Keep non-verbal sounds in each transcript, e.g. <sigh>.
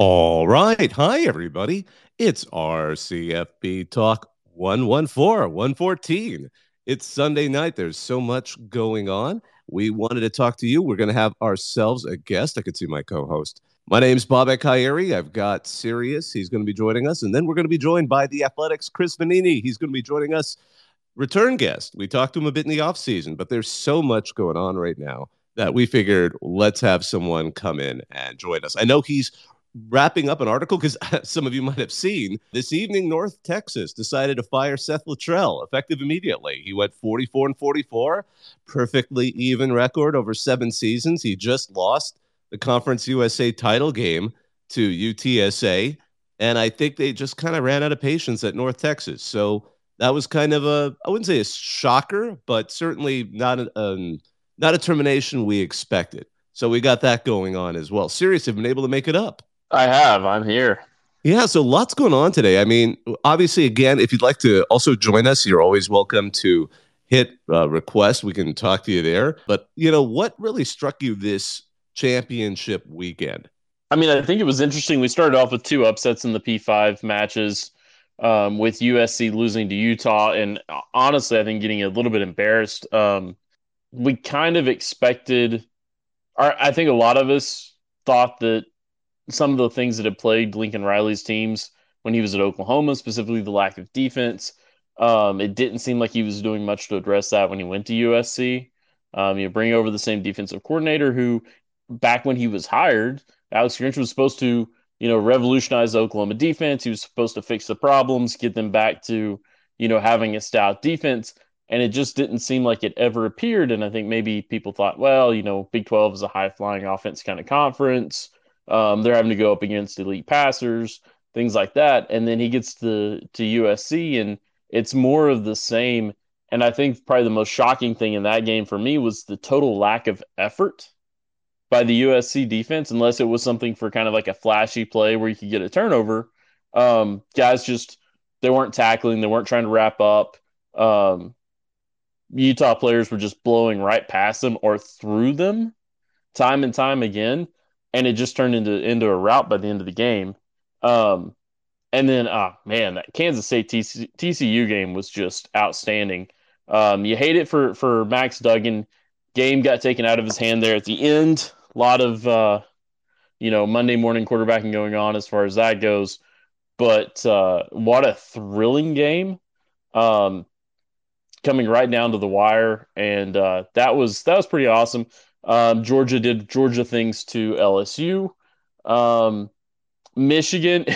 All right. Hi, everybody. It's RCFB Talk 114, 114. It's Sunday night. There's so much going on. We wanted to talk to you. We're going to have ourselves a guest. I could see my co host. My name's Bob Kyrie. I've got Sirius. He's going to be joining us. And then we're going to be joined by the Athletic's, Chris Vannini. He's going to be joining us, return guest. We talked to him a bit in the offseason, but there's so much going on right now that we figured let's have someone come in and join us. I know he's wrapping up an article because <laughs> some of you might have seen this evening north texas decided to fire seth littrell effective immediately. He went 44 and 44 perfectly even record over seven seasons. He just lost the conference usa title game to utsa and i think they just kind of ran out of patience at north texas. So that was kind of a i wouldn't say a shocker but certainly not a, um, not a termination we expected. So we got that going on as well. Sirius have been able to make it up I have. I'm here. Yeah, so lots going on today. I mean, obviously, again, if you'd like to also join us, you're always welcome to hit uh, request. We can talk to you there. But, you know, what really struck you this championship weekend? I mean, I think it was interesting. We started off with two upsets in the P5 matches um, with USC losing to Utah. And uh, honestly, I think getting a little bit embarrassed. Um, we kind of expected, our, I think a lot of us thought that some of the things that had plagued Lincoln Riley's teams when he was at Oklahoma, specifically the lack of defense. Um, it didn't seem like he was doing much to address that when he went to USC. Um, you bring over the same defensive coordinator who, back when he was hired, Alex Grinch was supposed to, you know, revolutionize the Oklahoma defense. He was supposed to fix the problems, get them back to, you know, having a stout defense. And it just didn't seem like it ever appeared. And I think maybe people thought, well, you know, Big 12 is a high flying offense kind of conference. Um, they're having to go up against elite passers, things like that. And then he gets to to USC, and it's more of the same. And I think probably the most shocking thing in that game for me was the total lack of effort by the USC defense, unless it was something for kind of like a flashy play where you could get a turnover. Um, guys just they weren't tackling, they weren't trying to wrap up. Um, Utah players were just blowing right past them or through them time and time again and it just turned into into a rout by the end of the game. Um, and then, oh man, that Kansas State TC, TCU game was just outstanding. Um, you hate it for for Max Duggan. Game got taken out of his hand there at the end. A lot of uh, you know Monday morning quarterbacking going on as far as that goes. But uh, what a thrilling game! Um, coming right down to the wire, and uh, that was that was pretty awesome. Um, Georgia did Georgia things to LSU. Um, Michigan. <laughs>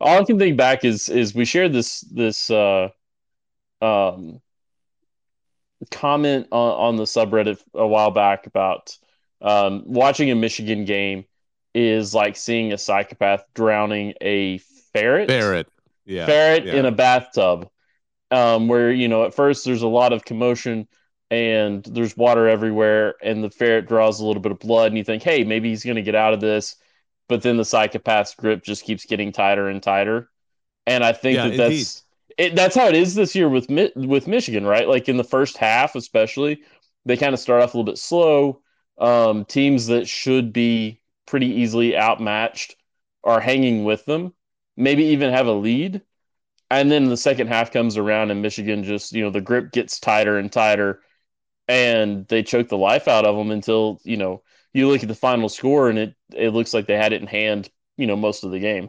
all I can think back is is we shared this this uh, um, comment on, on the subreddit a while back about um, watching a Michigan game is like seeing a psychopath drowning a ferret. Ferret, yeah, ferret yeah. in a bathtub. Um, where you know at first there's a lot of commotion and there's water everywhere and the ferret draws a little bit of blood and you think hey maybe he's going to get out of this. But then the psychopath's grip just keeps getting tighter and tighter. And i think yeah, that that's it, that's how it is this year with with michigan right? Like in the first half especially they kind of start off a little bit slow. Um, teams that should be pretty easily outmatched are hanging with them maybe even have a lead. And then the second half comes around and michigan just you know the grip gets tighter and tighter and they choked the life out of them until you know you look at the final score and it it looks like they had it in hand you know most of the game.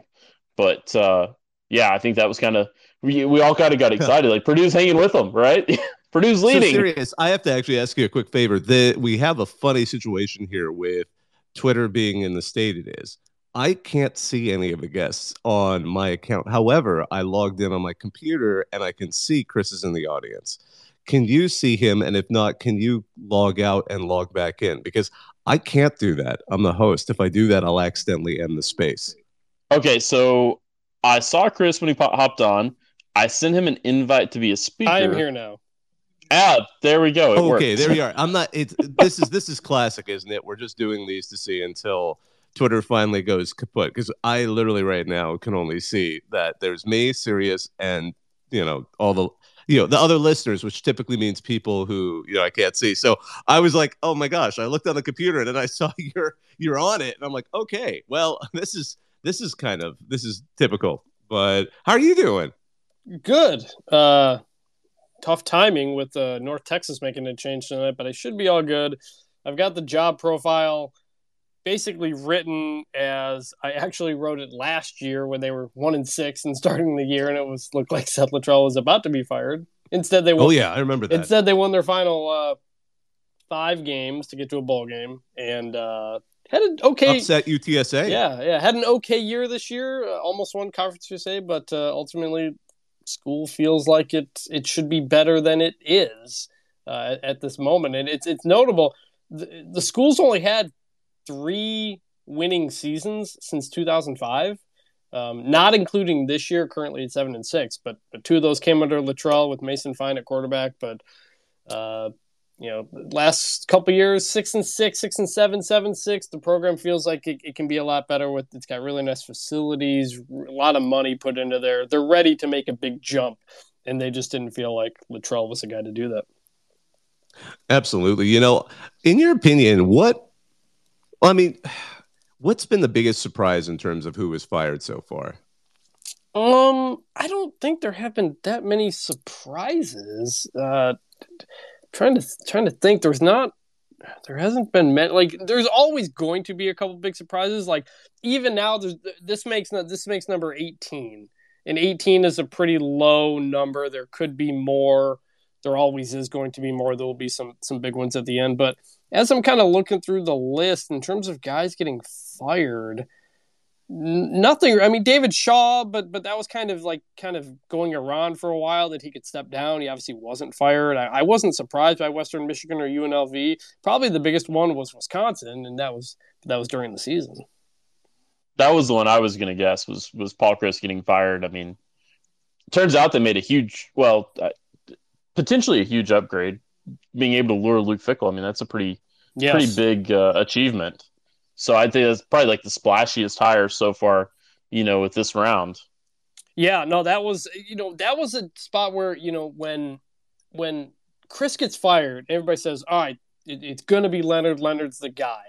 But uh, yeah i think that was kind of we, we all kind of got <laughs> excited like purdue's hanging with them right? <laughs> Purdue's leading. so Sirius i have to actually ask you a quick favor. The, we have a funny situation here with twitter being in the state it is. I can't see any of the guests on my account. However, I logged in on my computer and I can see Chris is in the audience can you see him? And if not, can you log out and log back in? Because I can't do that. I'm the host. If I do that, I'll accidentally end the space. Okay, so I saw Chris when he hopped on. I sent him an invite to be a speaker. I am here now. Ah, there we go. It okay, works. there we are. I'm not. It's this is this is classic, isn't it? We're just doing these to see until Twitter finally goes kaput. Because I literally right now can only see that there's me, Sirius, and you know all the you know the other listeners, which typically means people who you know I can't see. So I was like, oh my gosh! I looked on the computer and then I <laughs> saw you're you're on it, and I'm like, okay, well <laughs> this is this is kind of this is typical. But how are you doing? Good. Uh, tough timing with uh, North Texas making a change tonight, but I should be all good. I've got the job profile basically written as I actually wrote it last year when they were one and six and <laughs> starting the year, and it was looked like Seth Littrell was about to be fired. Instead, they won, oh yeah, I remember that. Instead, they won their final uh, five games to get to a bowl game and uh, had an okay upset UTSA. Yeah, yeah, had an okay year this year. Uh, almost won Conference USA, but uh, ultimately, school feels like it it should be better than it is uh, at, at, this moment, and it's it's notable. The, the school's only had three winning seasons since 2005. Um, not including this year, currently at seven and six, but, but two of those came under Littrell with Mason Fine at quarterback. But uh, you know, last couple years, six and six, six and seven, seven six. The program feels like it, it, can be a lot better. With it's got really nice facilities, a lot of money put into there. They're ready to make a big jump, and they just didn't feel like Littrell was the guy to do that. Absolutely. You know, in your opinion, what well, I mean, <sighs> what's been the biggest surprise in terms of who was fired so far? Um, I don't think there have been that many surprises. Uh, trying to trying to think, there's not. There hasn't been many, like there's always going to be a couple big surprises. Like even now, there's this makes this makes number 18, and 18 is a pretty low number. There could be more. There always is going to be more. There will be some some big ones at the end, but as I'm kind of looking through the list in terms of guys getting fired, nothing. I mean, David Shaw, but but that was kind of like kind of going around for a while that he could step down. He obviously wasn't fired. I, I wasn't surprised by Western Michigan or UNLV. Probably the biggest one was Wisconsin, and that was that was during the season. That was the one I was going to guess was was Paul Chryst getting fired. I mean, turns out they made a huge, well, uh, potentially a huge upgrade being able to lure Luke Fickell, I mean, that's a pretty yes. pretty big uh, achievement. So I think that's probably like the splashiest hire so far, you know, with this round. Yeah, no, that was you know that was a spot where you know when when Chryst gets fired, everybody says, "All right, it, it's going to be Leonard. Leonard's the guy."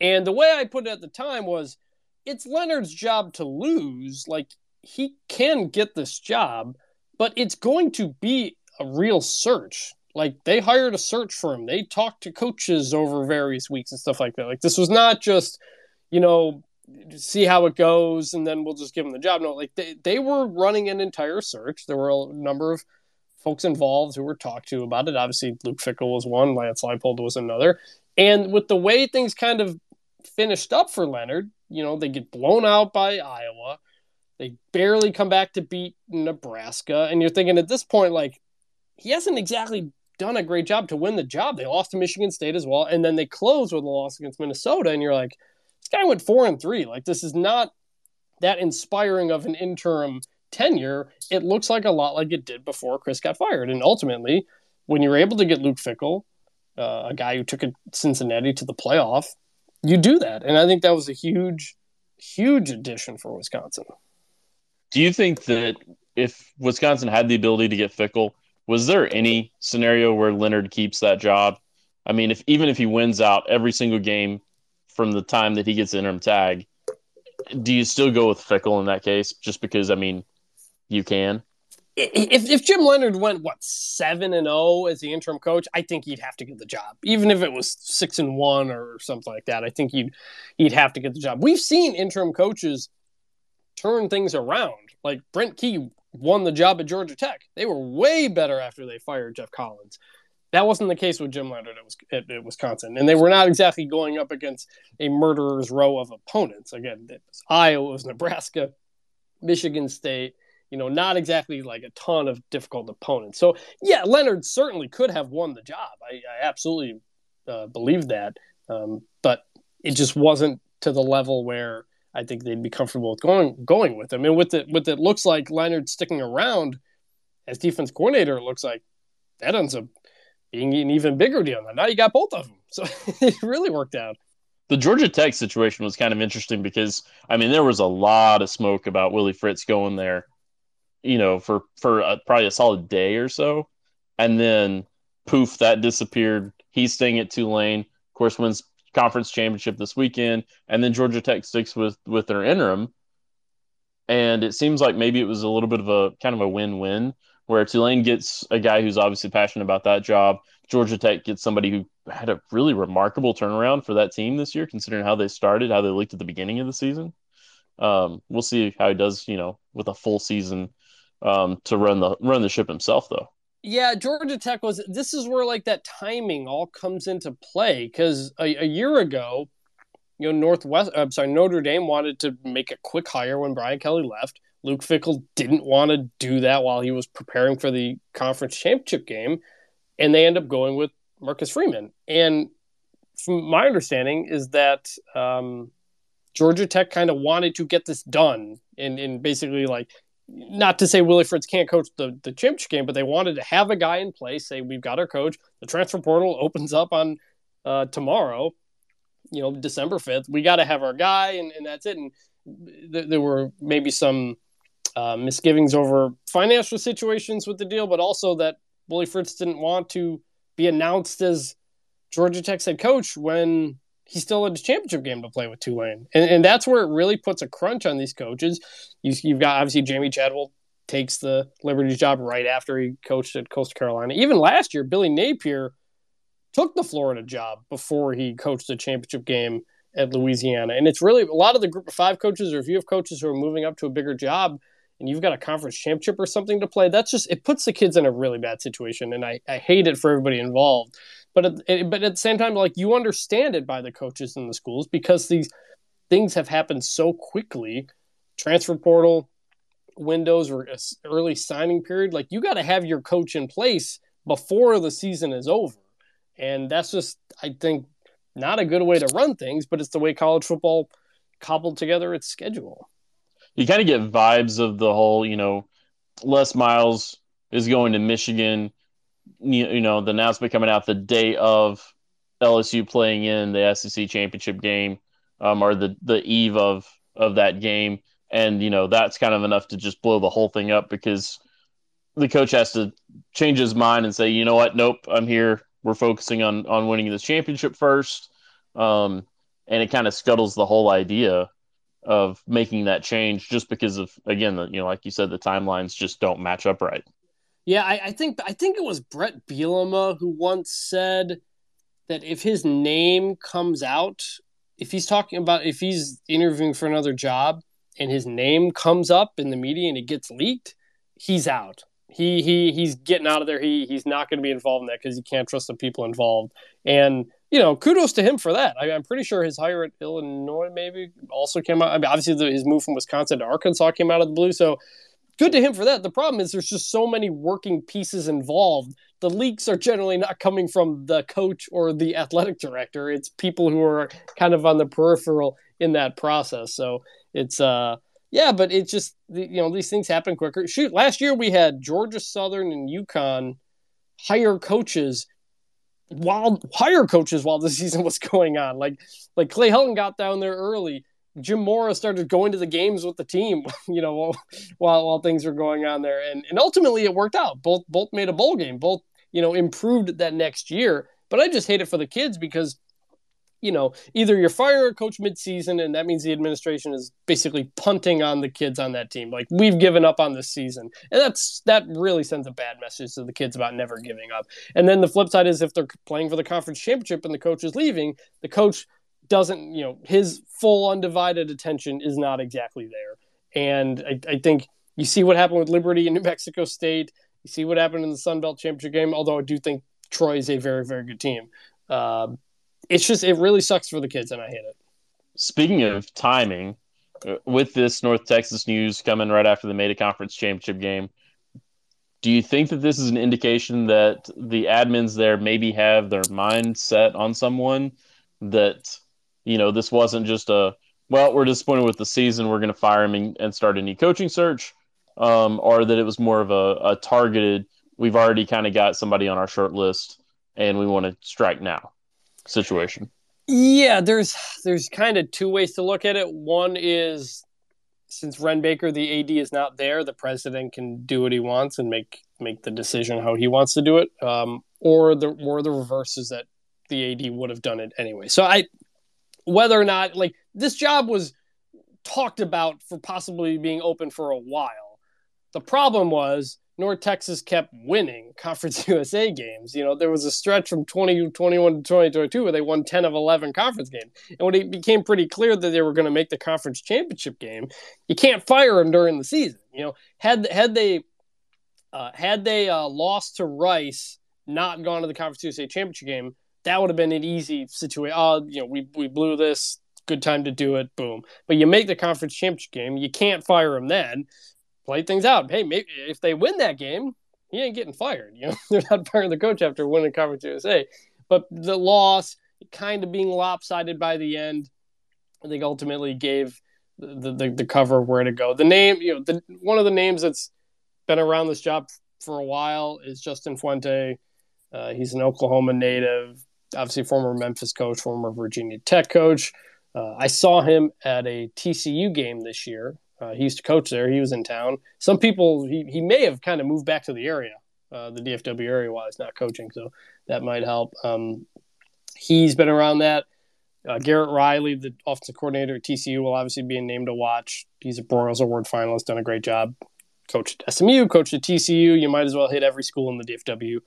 And the way I put it at the time was, it's Leonard's job to lose. Like he can get this job, but it's going to be a real search. Like they hired a search firm. They talked to coaches over various weeks and stuff like that. Like this was not just, you know, see how it goes and then we'll just give them the job. No, like they, they were running an entire search. There were a number of folks involved who were talked to about it. Obviously, Luke Fickell was one, Lance Leipold was another. And with the way things kind of finished up for Leonard, you know, they get blown out by Iowa. They barely come back to beat Nebraska. And you're thinking at this point, like, he hasn't exactly done a great job to win the job. They lost to Michigan State as well, and then they closed with a loss against Minnesota. And you're like, this guy went four and three. Like this is not that inspiring of an interim tenure. It looks like a lot like it did before Chryst got fired. And ultimately, when you're able to get Luke Fickell, uh, a guy who took Cincinnati to the playoff, you do that. And I think that was a huge, huge addition for Wisconsin. Do you think that if Wisconsin had the ability to get Fickell, was there any scenario where Leonard keeps that job? I mean, if even if he wins out every single game from the time that he gets the interim tag, do you still go with Fickell in that case? Just because I mean, you can. If, if Jim Leonard went what seven and zero oh as the interim coach, I think he'd have to get the job. Even if it was six and one or something like that, I think he'd he'd have to get the job. We've seen interim coaches turn things around. Like Brent Key won the job at Georgia Tech. They were way better after they fired Geoff Collins. That wasn't the case with Jim Leonard at, at Wisconsin, and they were not exactly going up against a murderer's row of opponents. Again, it was Iowa, it was Nebraska, Michigan State. You know, not exactly like a ton of difficult opponents. So, yeah, Leonard certainly could have won the job. I, I absolutely uh, believe that, um, but it just wasn't to the level where I think they'd be comfortable with going going with him. And with it with it looks like Leonard sticking around as defense coordinator, it looks like that ends up being an even bigger deal. Now you got both of them, so <laughs> it really worked out. The Georgia Tech situation was kind of interesting because I mean there was a lot of smoke about Willie Fritz going there you know, for for a, probably a solid day or so, and then poof, that disappeared. He's staying at Tulane. Of course, wins conference championship this weekend, and then Georgia Tech sticks with with their interim. And it seems like maybe it was a little bit of a kind of a win win where Tulane gets a guy who's obviously passionate about that job. Georgia Tech gets somebody who had a really remarkable turnaround for that team this year, considering how they started, how they looked at the beginning of the season. Um, we'll see how he does, you know, with a full season um, to run the run the ship himself, though. Yeah, Georgia Tech was. This is where like that timing all comes into play because a, a year ago, you know, Northwest. I'm sorry, Notre Dame wanted to make a quick hire when Brian Kelly left. Luke Fickell didn't want to do that while he was preparing for the conference championship game, and they end up going with Marcus Freeman. And from my understanding is that um, Georgia Tech kind of wanted to get this done, and and basically like not to say Willie Fritz can't coach the, the championship game, but they wanted to have a guy in place. Say we've got our coach. The transfer portal opens up on uh, tomorrow, you know, December fifth. We got to have our guy, and, and that's it. And th- there were maybe some uh, misgivings over financial situations with the deal, but also that Willie Fritz didn't want to be announced as Georgia Tech's head coach when he still had his championship game to play with Tulane. And, and that's where it really puts a crunch on these coaches. You, have got obviously Jamey Chadwell takes the Liberty job right after he coached at Coastal Carolina. Even last year, Billy Napier took the Florida job before he coached the championship game at Louisiana. And it's really a lot of the group of five coaches or if you have coaches who are moving up to a bigger job, and you've got a conference championship or something to play, that's just it puts the kids in a really bad situation, and I, I hate it for everybody involved. But at, but at the same time, like you understand it by the coaches in the schools because these things have happened so quickly. Transfer portal windows or early signing period, like you got to have your coach in place before the season is over, and that's just I think not a good way to run things, but it's the way college football cobbled together its schedule you kind of get vibes of the whole, you know, Les Miles is going to Michigan. You, you know, the announcement coming out the day of LSU playing in the SEC championship game, um, or the the eve of of that game, and you know that's kind of enough to just blow the whole thing up because the coach has to change his mind and say, you know what, nope, I'm here. We're focusing on on winning this championship first, um, and it kind of scuttles the whole idea of making that change just because of again the, you know like you said the timelines just don't match up right yeah I, I think i think it was Bret bielema who once said that if his name comes out if he's talking about if he's interviewing for another job and his name comes up in the media and it gets leaked he's out he he he's getting out of there he he's not going to be involved in that because he can't trust the people involved and you know, kudos to him for that. I, am pretty sure his hire at Illinois maybe also came out. I mean, obviously, the, his move from Wisconsin to Arkansas came out of the blue. So good to him for that. The problem is there's just so many working pieces involved. The leaks are generally not coming from the coach or the athletic director. It's people who are kind of on the peripheral in that process. So it's uh yeah, but it's just you know these things happen quicker. Shoot, last year we had Georgia Southern and UConn hire coaches while hire coaches while the <laughs> season was going on. Like like Clay Helton got down there early. Jim Mora started going to the games with the team, <laughs> you know, while while, things were going on there, and and ultimately it worked out. Both both made a bowl game. Both you know improved that next year. But I just hate it for the kids because you know, either you fire a coach midseason and that means the administration is basically punting on the kids on that team. Like we've given up on this season. And that's that really sends a bad message to the kids about never giving up. And then the flip side is if they're playing for the conference championship and the coach is leaving, the coach doesn't, you know, his full undivided attention is not exactly there. And I, I think you see what happened with Liberty and New Mexico State. You see what happened in the Sun Belt Championship game, although I do think Troy is a very, very good team. Uh, it's just it really sucks for the kids, and I hate it. Speaking of timing, uh, with this North Texas news coming right after the Meta Conference Championship game, do you think that this is an indication that the admins there maybe have their mind set on someone that you know this wasn't just a well we're disappointed with the season we're going to fire him and, and, start a new coaching search um, or that it was more of a, a targeted we've already kind of got somebody on our short list and we want to strike now situation? Yeah, there's there's kind of two ways to look at it. One is since Wren Baker, the AD, is not there, the president can do what he wants and make make the decision how he wants to do it. Um, or the or the reverse is that the AD would have done it anyway. So I, whether or not like this job was talked about for possibly being open for a while. The problem was North Texas kept winning <laughs> Conference USA games. You know, there was a stretch from 2021 to 2022 where they won 10 of 11 conference games. And when it became pretty clear that they were going to make the conference championship game, you can't fire them during the season. You know, had had they uh, had they uh, lost to Rice, not gone to the Conference USA championship game, that would have been an easy situation. Oh, you know, we we blew this. Good time to do it. Boom. But you make the conference championship game. You can't fire him then play things out. Hey, maybe if they win that game, he ain't getting fired. You know, <laughs> they're not firing the coach after winning Conference USA. But the loss, kind of being lopsided by the end, I think ultimately gave the, the, the cover where to go. The name, you know, the one of the names that's been around this job for a while is Justin Fuente. Uh, he's an Oklahoma native, obviously former Memphis coach, former Virginia Tech coach. Uh, I saw him at a TCU game this year. Uh, he used to coach there. He was in town. Some people, he, he may have kind of moved back to the area, uh, the DFW area while he's not coaching. So that might help. Um, he's been around that. Uh, Garrett Riley, the offensive coordinator at TCU, will obviously be a name to watch. He's a Broyles Award finalist, done a great job. Coached at SMU, coached at TCU. You might as well hit every school in the DFW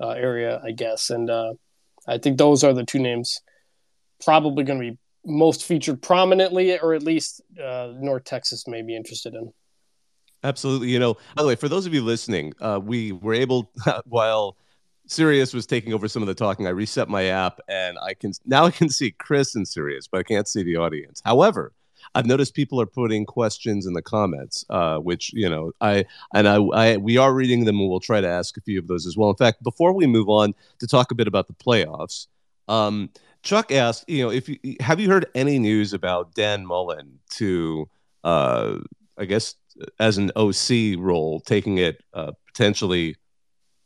uh, area, I guess. And uh, I think those are the two names probably going to be most featured prominently, or at least uh, North Texas may be interested in. Absolutely. You know, by the way, for those of you listening, uh, we were able, <laughs> while Sirius was taking over some of the talking, I reset my app and I can now I can see Chris and Sirius, but I can't see the audience. However, I've noticed people are putting questions in the comments, uh, which you know I and I, I we are reading them and we'll try to ask a few of those as well. In fact, before we move on to talk a bit about the playoffs, um, Chuck asked, you know, if you have you heard any news about Dan Mullen to, uh, I guess, as an OC role, taking it uh, potentially.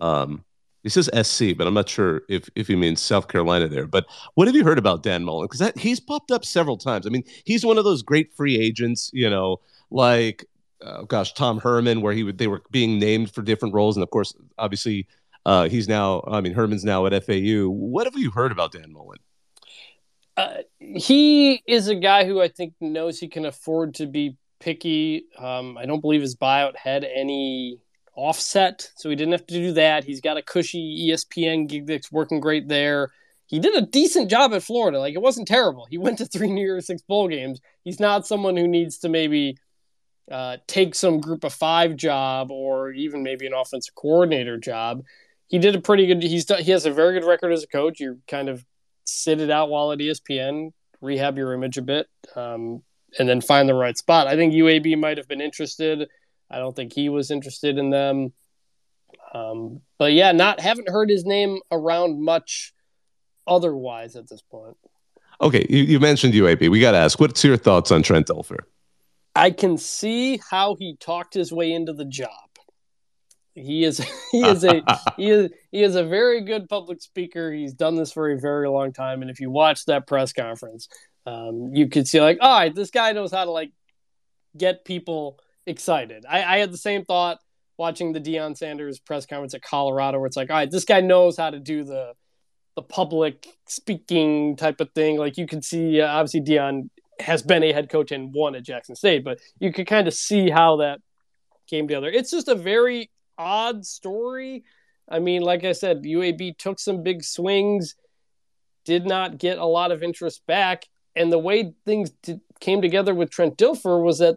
Um, he says SC, but I'm not sure if if he means South Carolina there. But what have you heard about Dan Mullen? Because he's popped up several times. I mean, he's one of those great free agents, you know, like uh, gosh, Tom Herman, where he would they were being named for different roles, and of course, obviously, uh, he's now. I mean, Herman's now at FAU. What have you heard about Dan Mullen? Uh, he is a guy who I think knows he can afford to be picky. Um, I don't believe his buyout had any offset, so he didn't have to do that. He's got a cushy ESPN gig that's working great there. He did a decent job at Florida. Like it wasn't terrible. He <laughs> went to three New Year's Six bowl games. He's not someone who needs to maybe uh, take some Group of Five job or even maybe an offensive coordinator job. He did a pretty good. He's he has a very good record as a coach. You're kind of sit it out while at ESPN, rehab your image a bit, um, and then find the right spot. I think UAB might have been interested. I don't think he was interested in them. Um, but yeah, not haven't heard his name around much otherwise at this point. Okay, you, you mentioned UAB. We got to ask, what's your thoughts on Trent Dilfer? I can see how he talked his way into the job. He is <laughs> he is a <laughs> he is he is a very good public speaker. He's done this for a very long time, and if you watch that press conference, um, you could see like, all right, this guy knows how to like get people excited. I, I had the same thought watching the Deion Sanders press conference at Colorado, where it's like, all right, this guy knows how to do the the public speaking type of thing. Like you can see, uh, obviously Deion has been a head coach and won at Jackson State, but you could kind of see how that came together. It's just a very odd story. I mean, like I said, UAB took some big swings, did not get a lot of interest back. And the way things came together with Trent Dilfer was that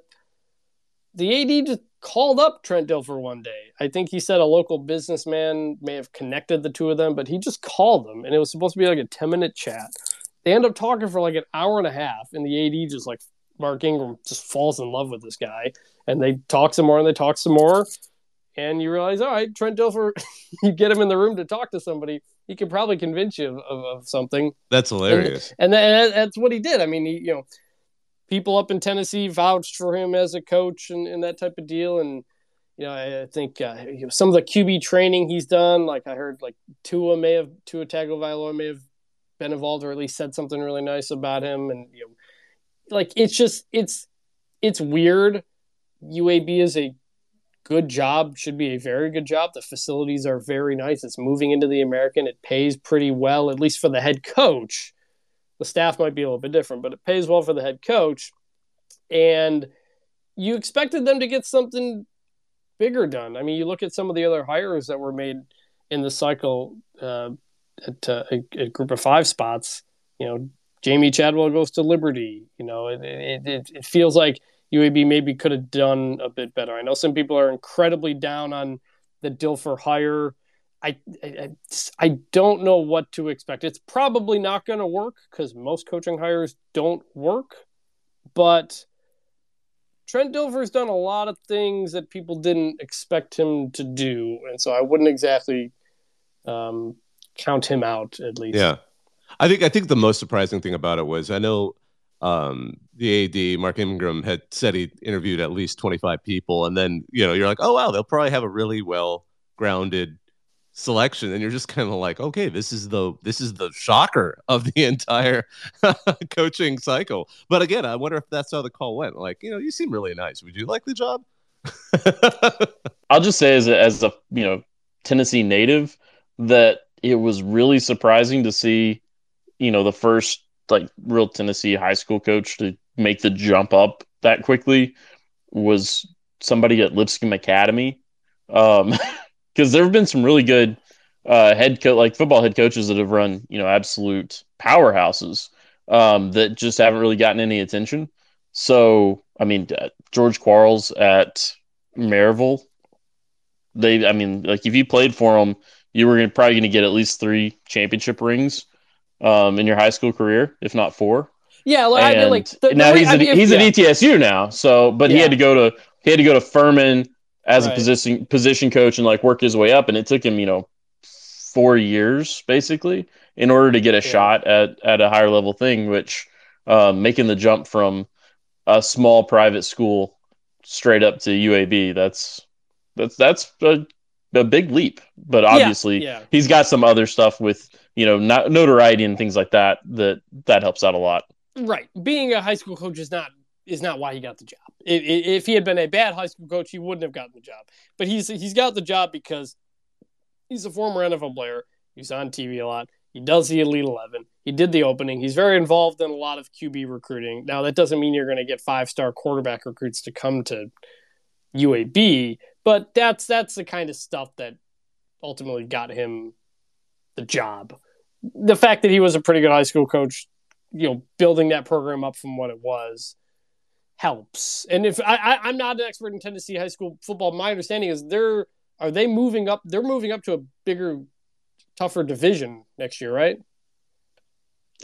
the AD just called up Trent Dilfer one day. I think he said a local businessman may have connected the two of them, but he just called them and it was supposed to be like a 10 minute chat. They end up talking for like an hour and a half, and the AD just like Mark Ingram just falls in love with this guy. And they talk some more and they talk some more and you realize, all right, Trent Dilfer, <laughs> you get him in the room to talk to somebody, he can probably convince you of, of, of something. That's hilarious. And, and, that's what he did. I mean, he, you know, people up in Tennessee vouched for him as a coach and, and that type of deal. And, you know, I, I think uh, some of the QB training he's done, like I heard, like Tua may have, Tua Tagovailoa may have been involved or at least said something really nice about him. And, you know, like it's just, it's, it's weird. UAB is a good job, should be a very good job. The facilities are very nice. It's moving into the American. It pays pretty well, at least for the head coach. The staff might be a little bit different, but it pays well for the head coach. And you expected them to get something bigger done. I mean, you look at some of the other hires that were made in the cycle uh, at uh, a, a, group of five spots. You know, Jamey Chadwell goes to Liberty. You know, it, it, it feels like UAB maybe could have done a bit better. I know some people are incredibly down on the Dilfer hire. I, I, I don't know what to expect. It's probably not going to work because most coaching hires don't work. But Trent Dilfer's done a lot of things that people didn't expect him to do, and so I wouldn't exactly um, count him out at least. Yeah, I think I think the most surprising thing about it was I know um, the AD Mark Ingram had said he interviewed at least 25 people, and then you know you're like, oh wow, they'll probably have a really well grounded selection, and you're just kind of like, okay, this is the this is the shocker of the <laughs> entire coaching cycle. But again, I wonder if that's how the call went. Like, you know, you seem really nice. Would you like the job? <laughs> I'll just say as a, as a you know Tennessee native that it was really surprising to see you know the first like real Tennessee high school coach to make the jump up that quickly was somebody at Lipscomb Academy. Um, <laughs> because there have been some really good uh, head coach, like football head coaches that have run, you know, absolute powerhouses um, that just haven't really gotten any attention. So, I mean, uh, George Quarles at Maryville, they, I mean, like if you played for them, you were gonna, probably going to get at least three championship rings um, in your high school career, if not four. Yeah, like, I mean, like the, now the, he's, I mean, he's yeah. at ETSU now. So, but yeah. he had to go to he had to go to Furman as right. a position position coach and like work his way up, and it took him you know four years basically in order to get a yeah. shot at at a higher level thing, which um, making the jump from a small private school straight up to UAB that's that's that's a, a big leap. But obviously, yeah, yeah. he's got some other stuff with you know not, notoriety and things like that that that helps out a lot. Right, being a high school coach is not is not why he got the job. If, he had been a bad high school coach, he wouldn't have gotten the job. But he's he's got the job because he's a former NFL player. He's on TV a lot. He does the Elite Eleven. He did the opening. He's very involved in a lot of QB recruiting. Now that doesn't mean you're going to get five star quarterback recruits to come to UAB, but that's that's the kind of stuff that ultimately got him the job. The fact that he was a pretty good high school coach, you know, building that program up from what it was helps. And if I, I am not an expert in Tennessee high school football, my understanding is they're are they moving up? They're moving up to a bigger, tougher division next year, right?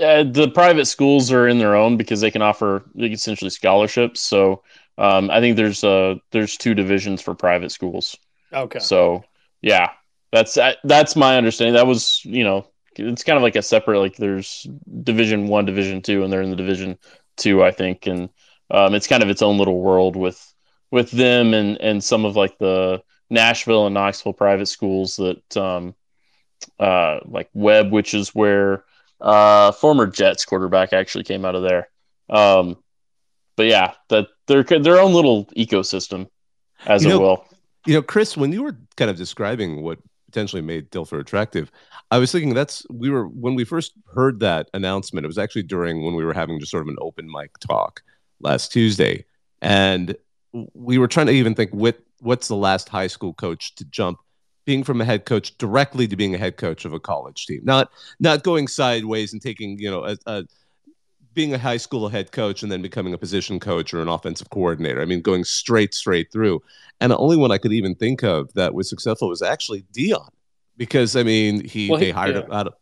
Uh, the private schools are in their own because they can offer essentially scholarships. So um, I think there's uh there's two divisions for private schools. Okay. So yeah, that's that's my understanding. That was you know it's kind of like a separate like there's division one, division two, and they're in the division two, I think, and um, it's kind of its own little world with with them and and some of like the Nashville and Knoxville private schools that um, uh, like Webb, which is where uh, former Jets quarterback actually came out of there. Um, but yeah, that they're their own little ecosystem, as you know, it will. You know, Chris, when you were kind of describing what potentially made Dilfer attractive, I was thinking that's we were when we first heard that announcement. It was actually during when we were having just sort of an open mic talk, last Tuesday, and we were trying to even think what what's the last high school coach to jump being from a head coach directly to being a head coach of a college team? Not not going sideways and taking you know a, a, being a high school head coach and then becoming a position coach or an offensive coordinator. I mean going straight straight through. And the only one i could even think of that was successful was actually Deion, because i mean he well, they hired yeah. him out of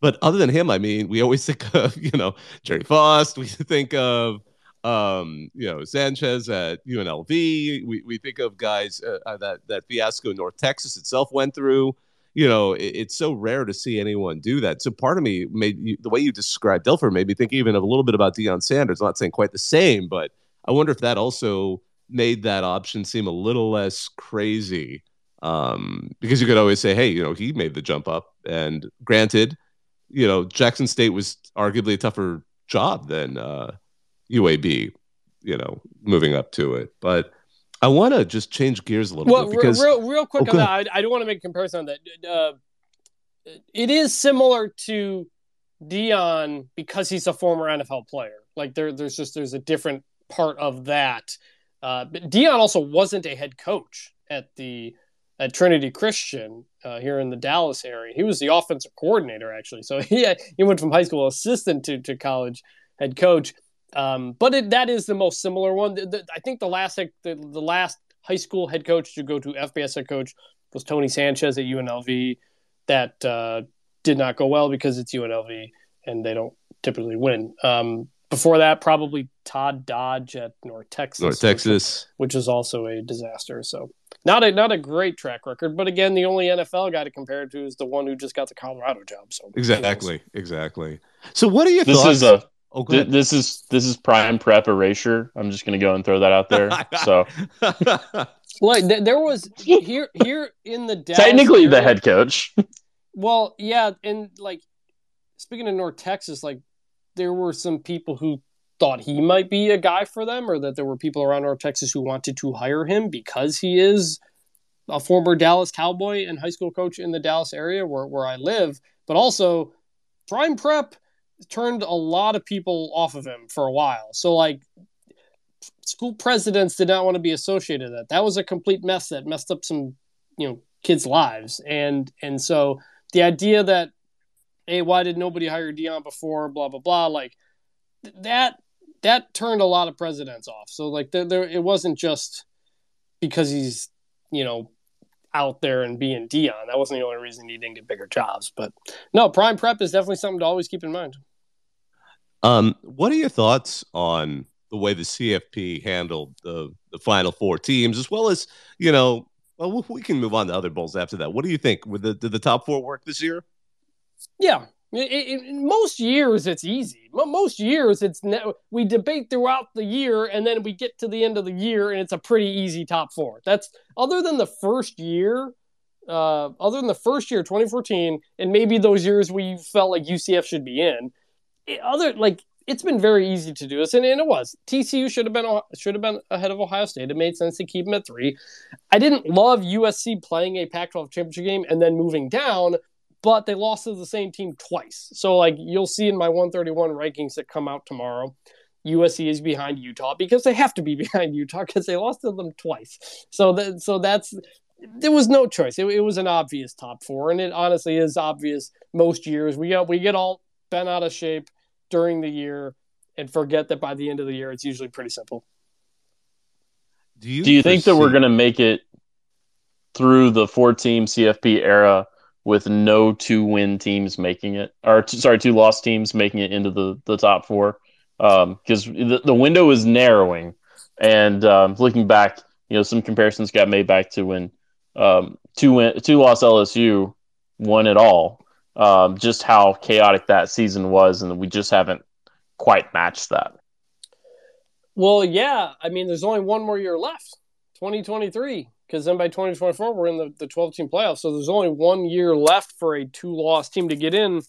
but other than him i mean we always <laughs> think of you know Gerry Faust we think of um, you know, Sanchez at UNLV. We, we think of guys uh, uh, that that fiasco North Texas itself went through. You know, it, it's so rare to see anyone do that. So part of me made you, the way you described Dilfer made me think even of a little bit about Deion Sanders. I'm not saying quite the same, but I wonder if that also made that option seem a little less crazy. Um, because you could always say, hey, you know, he made the jump up. And granted, you know, Jackson State was arguably a tougher job than uh, UAB. you know, moving up to it. But I want to just change gears a little well, bit because real, real quick Oh, on that, I, I don't want to make a comparison on that. Uh, it is similar to Deion because he's a former NFL player. Like there, there's just there's a different part of that. Uh, but Deion also wasn't a head coach at the at Trinity Christian uh, here in the Dallas area. He was the offensive coordinator actually. So <laughs> he he went from high school assistant to to college head coach. Um, but it, that is the most similar one. The, the, I think the last the, the last high school head coach to go to FBS head coach was Tony Sanchez at UNLV. That uh, did not go well because it's UNLV and they don't typically win. Um, before that, probably Todd Dodge at North Texas, North Texas. which, which is also a disaster. So not a not a great track record, but again, the only NFL guy to compare it to is the one who just got the Colorado job. So Exactly, exactly. So, what are your This thoughts? is a oh, go th- this is this is prime prep erasure. I'm just gonna go and throw that out there. <laughs> So Like th- there was here here in the Dallas technically the head coach. Well, yeah, and like speaking of North Texas, like there were some people who thought he might be a guy for them, or that there were people around North Texas who wanted to hire him because he is a former Dallas Cowboy and high school coach in the Dallas area where, where I live. But also, Prime Prep turned a lot of people off of him for a while. So, like, school presidents did not want to be associated with that. That was a complete mess that messed up some, you know, kids' lives. And and so the idea that, hey, why did nobody hire Deion before? Blah blah blah. Like th- that that turned a lot of presidents off. So like there, there it wasn't just because he's you know out there and being Deion. That wasn't the only reason he didn't get bigger jobs. But no, prime prep is definitely something to always keep in mind. Um, what are your thoughts on the way the CFP handled the the final four teams, as well as you know? Well, we- can move on to other bowls after that. What do you think? With the did the top four work this year? Yeah. Most years it's easy. Mo- Most years it's ne- we debate throughout the year, and then we get to the end of the year, and it's a pretty easy top four. That's other than the first year, uh, other than the first year, 2014, and maybe those years we felt like UCF should be in. Other like it's been very easy to do this, and, and it was. TCU should have been should have been ahead of Ohio State. It made sense to keep them at three. I didn't love USC playing a Pac-12 championship game and then moving down but they lost to the same team twice. So like you'll see in my 131 rankings that come out tomorrow, USC is behind Utah because they have to be <laughs> behind Utah because they lost to them twice. So that so that's there was no choice. It, it was an obvious top four, and it honestly is obvious most years. We get we get all bent out of shape during the year and forget that by the end of the year it's usually pretty simple. Do you Do you think that we're gonna make it through the four team CFP era with no two win teams making it, or t- sorry, two lost teams making it into the the top four? Because the the window is narrowing, and um, looking back, you know, some comparisons got made back to when um, two win two lost LSU won it all. Um, just how chaotic that season was, and we just haven't quite matched that. Well, yeah. I mean, there's only one more year left, 2023, because then by 2024 we're in the, the 12 team playoffs. So there's only one year left for a two loss team to get in.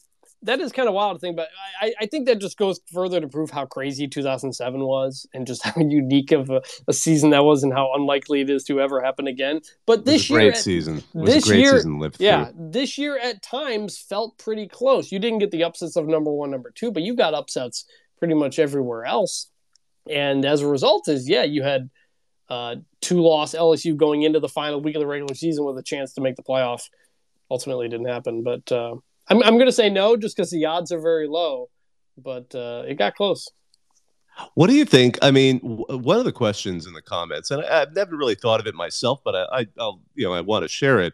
That is kind of wild to think, but I, I think that just goes further to prove how crazy 2007 was and just <laughs> how unique of a, a season that was and how unlikely it is to ever happen again. But this year, great at- season. This great year- season yeah, through. this year at times felt pretty close. You didn't get the upsets of number one, number two, but you got upsets pretty much everywhere else. And as a result, is yeah, you had uh, two loss LSU going into the final week of the regular season with a chance to make the playoff. Ultimately, didn't happen, but uh, I'm I'm going to say no just because the odds are very low. But uh, it got close. What do you think? I mean, w- one of the questions in the comments, and I, I've never really thought of it myself, but I, I, I'll, you know, I want to share it.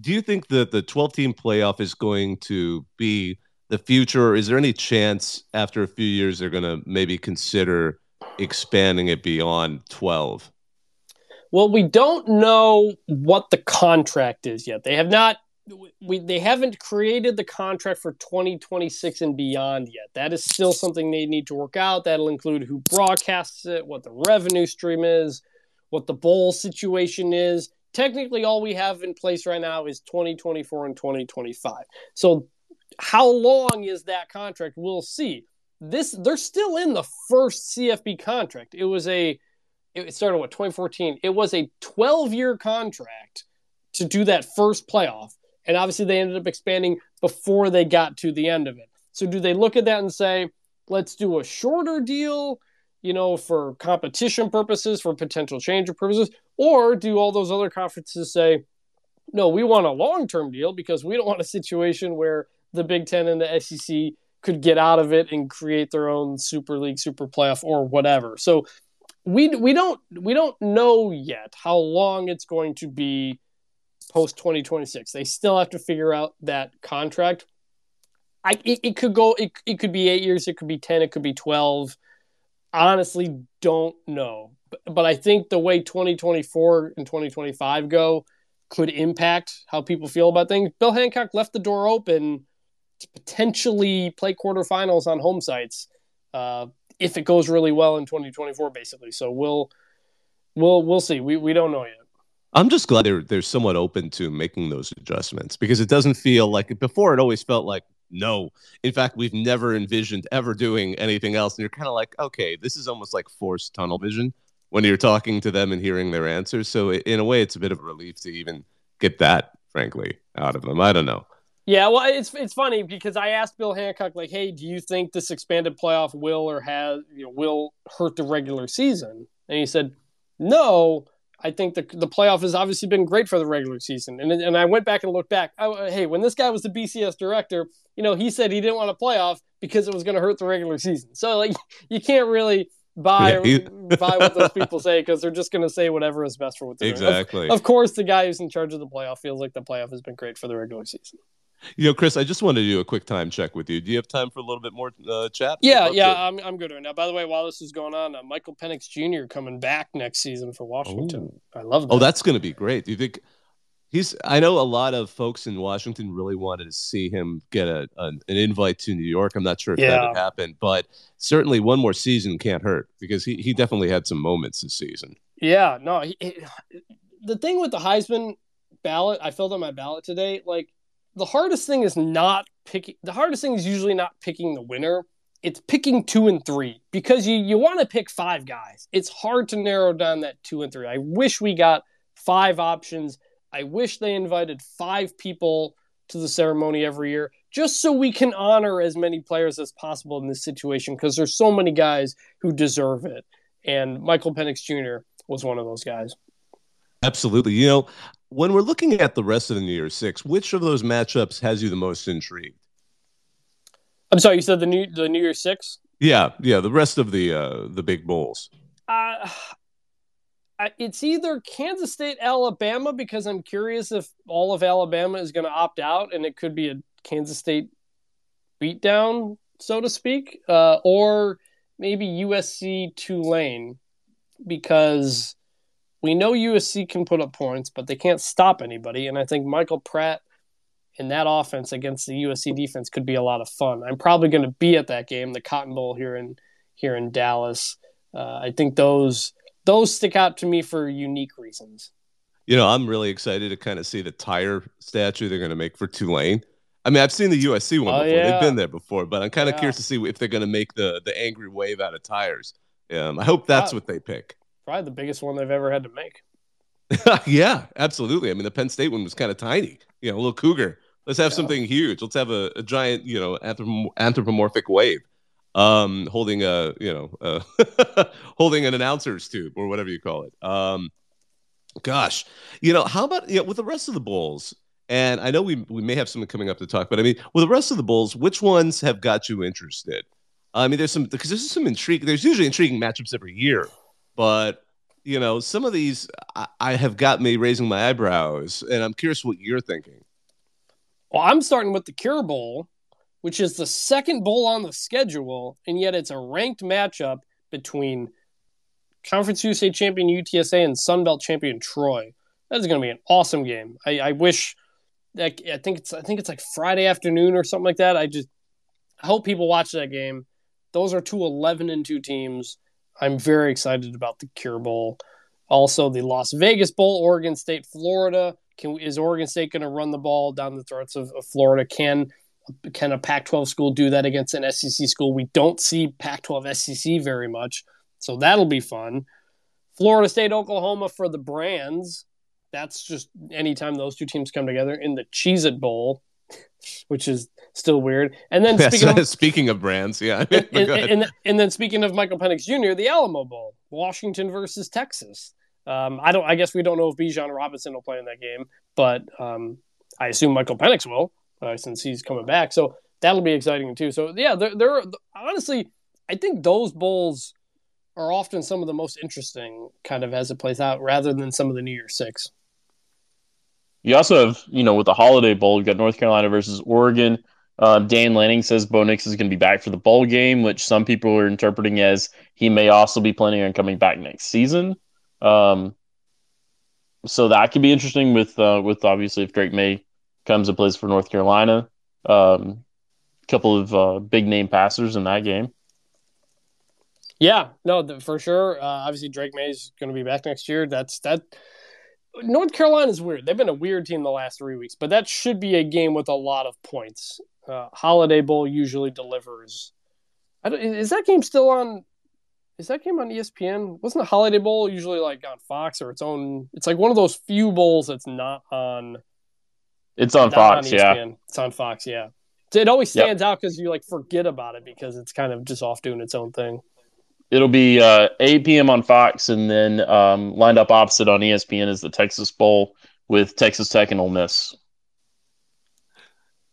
Do you think that the 12 team playoff is going to be the future? Or is there any chance after a few years they're going to maybe consider expanding it beyond 12? Well, we don't know what the contract is yet. They have not we they haven't created the contract for 2026 and beyond yet. That is still something they need to work out. That'll include who broadcasts it, what the revenue stream is, what the bowl situation is. Technically all we have in place right now is 2024 and 2025. So how long is that contract? We'll see. this they're still in the first CFP contract. It was a it started what 2014. It was a 12 year contract to do that first playoff, and obviously they ended up expanding before they got to the end of it. So do they look at that and say, let's do a shorter deal? you know, for competition purposes, for potential change of purposes, or do all those other conferences say, no, we want a long term deal because we don't want a situation where the Big Ten and the SEC could get out of it and create their own Super League, Super Playoff, or whatever. So we we don't we don't know yet how long it's going to be post 2026. They still have to figure out that contract. I it, it could go it, it could be 8 years, it could be 10, it could be 12 honestly don't know. But, but I think the way 2024 and 2025 go could impact how people feel about things. Bill Hancock left the door open to potentially play quarterfinals on home sites uh, if it goes really well in 2024, basically. So we'll we'll we'll see. We we don't know yet. I'm just glad they're they're somewhat open to making those adjustments because it doesn't feel like before. It always felt like no. In fact, we've never envisioned ever doing anything else. And you're kind of like, okay, this is almost like forced tunnel vision when you're talking to them and hearing their answers. So in a way, it's a bit of a relief to even get that, frankly, out of them. I don't know. Yeah, well, it's it's funny because I asked Bill Hancock, like, "Hey, do you think this expanded playoff will or has you know will hurt the regular season?" And he said, "No, I think the the playoff has obviously been great for the regular season. And and I went back and looked back. I, uh, hey, when this guy was the BCS director, you know, he said he didn't want a playoff because it was going to hurt the regular season. So like, <laughs> you can't really buy yeah, <laughs> buy what those people say because they're just going to say whatever is best for what they're exactly. Of, of course, the guy who's in charge of the playoff feels like the playoff has been great for the regular season. You know, Chris, I just wanted to do a quick time check with you. Do you have time for a little bit more uh, chat? Yeah, yeah, I'm, I'm good right now. By the way, while this is going on, uh, Michael Penix Jr. coming back next season for Washington. Ooh. I love that. Oh, that's going to be great. Do you think he's? I know a lot of folks in Washington really wanted to see him get a, a an invite to New York. I'm not sure if yeah. that would happen, but certainly one more season can't hurt because he, he definitely had some moments this season. Yeah, no, he, he, the thing with the Heisman ballot, I filled out my ballot today, like the hardest thing is not picking the hardest thing is usually not picking the winner. It's picking two and three because you you want to pick five guys. It's hard to narrow down that two and three. I wish we got five options. I wish they invited five people to the ceremony every year just so we can honor as many players as possible in this situation because there's so many guys who deserve it. And michael penix jr was one of those guys absolutely you know when we're looking at the rest of the New Year's Six, which of those matchups has you the most intrigued? I'm sorry, you said the new the New Year's Six. Yeah, yeah, the rest of the uh, the big bowls. Uh, it's either Kansas State, Alabama, because I'm curious if all of Alabama is going to opt out, and it could be a Kansas State beatdown, so to speak, uh, or maybe USC Tulane, because we know USC can put up points, but they can't stop anybody. And I think Michael Pratt in that offense against the USC defense could be a lot of fun. I'm probably going to be at that game, the Cotton Bowl here in here in Dallas. Uh, I think those those stick out to me for unique reasons. You know, I'm really excited to kind of see the tire statue they're going to make for Tulane. I mean, I've seen the USC one oh, before; yeah. they've been there before, but I'm kind of yeah. curious to see if they're going to make the the angry wave out of tires. Um, I hope that's what they pick probably the biggest one they've ever had to make. <laughs> yeah, absolutely. I mean, the Penn State one was kind of tiny, you know, a little cougar. Let's have yeah. something huge. Let's have a, a giant, you know, anthropomorphic wave, um, holding a, you know, uh, <laughs> holding an announcer's tube or whatever you call it. Um, gosh, you know, how about you know, with the rest of the bowls? And I know we we may have something coming up to talk, but I mean, with the rest of the bowls, which ones have got you interested? I mean, there's some because there's some intrigue. There's usually intriguing matchups every year but you know, some of these I, I have got me raising my eyebrows, and I'm curious what you're thinking. Well, I'm starting with the Cure Bowl, which is the second bowl on the schedule, and yet it's a ranked matchup between Conference USA champion UTSA and Sun Belt champion Troy. That is going to be an awesome game. I, I wish, like, I think it's I think it's like Friday afternoon or something like that. I just I hope people watch that game. Those are two 11 and two teams. I'm very excited about the Cure Bowl. Also, the Las Vegas Bowl, Oregon State, Florida. Can is Oregon State going to run the ball down the throats of, of, Florida? Can can a Pac-12 school do that against an SEC school? We don't see Pac-12 SEC very much, so that'll be fun. Florida State, Oklahoma for the brands. That's just anytime those two teams come together in the Cheez It Bowl, <laughs> which is still weird. And then <laughs> speaking, Yes, of, <laughs> speaking of brands, yeah. <laughs> and, and, and, and then speaking of Michael Penix Jr., the Alamo Bowl, Washington versus Texas. Um, I don't. I guess we don't know if Bijan Robinson will play in that game, but um, I assume Michael Penix will, uh, since he's coming back. So that'll be exciting too. So yeah, there, there. are- Honestly, I think those bowls are often some of the most interesting, kind of as it plays out, rather than some of the New Year's Six. You also have, you know, with the Holiday Bowl, you've got North Carolina versus Oregon. Uh, Dan Lanning says Bo Nix is going to be back for the bowl game, which some people are interpreting as he may also be planning on coming back next season. Um, so that could be interesting with uh, with obviously if Drake Maye comes and plays for North Carolina. Um, couple of uh, big name passers in that game. Yeah, no, for sure. Uh, obviously, Drake Maye's going to be back next year. That's that. North Carolina's weird. They've been a weird team the last three weeks, but that should be a game with a lot of points. Uh, Holiday Bowl usually delivers. I don't, is that game still on? Is that game on ESPN? Wasn't the Holiday Bowl usually like on Fox or its own? It's like one of those few bowls that's not on. It's on Fox, on yeah. It's on Fox, yeah. It always Yep. stands out because you like forget about it because it's kind of just off doing its own thing. It'll be uh, 8 p.m. on Fox, and then um, lined up opposite on ESPN is the Texas Bowl with Texas Tech and Ole Miss.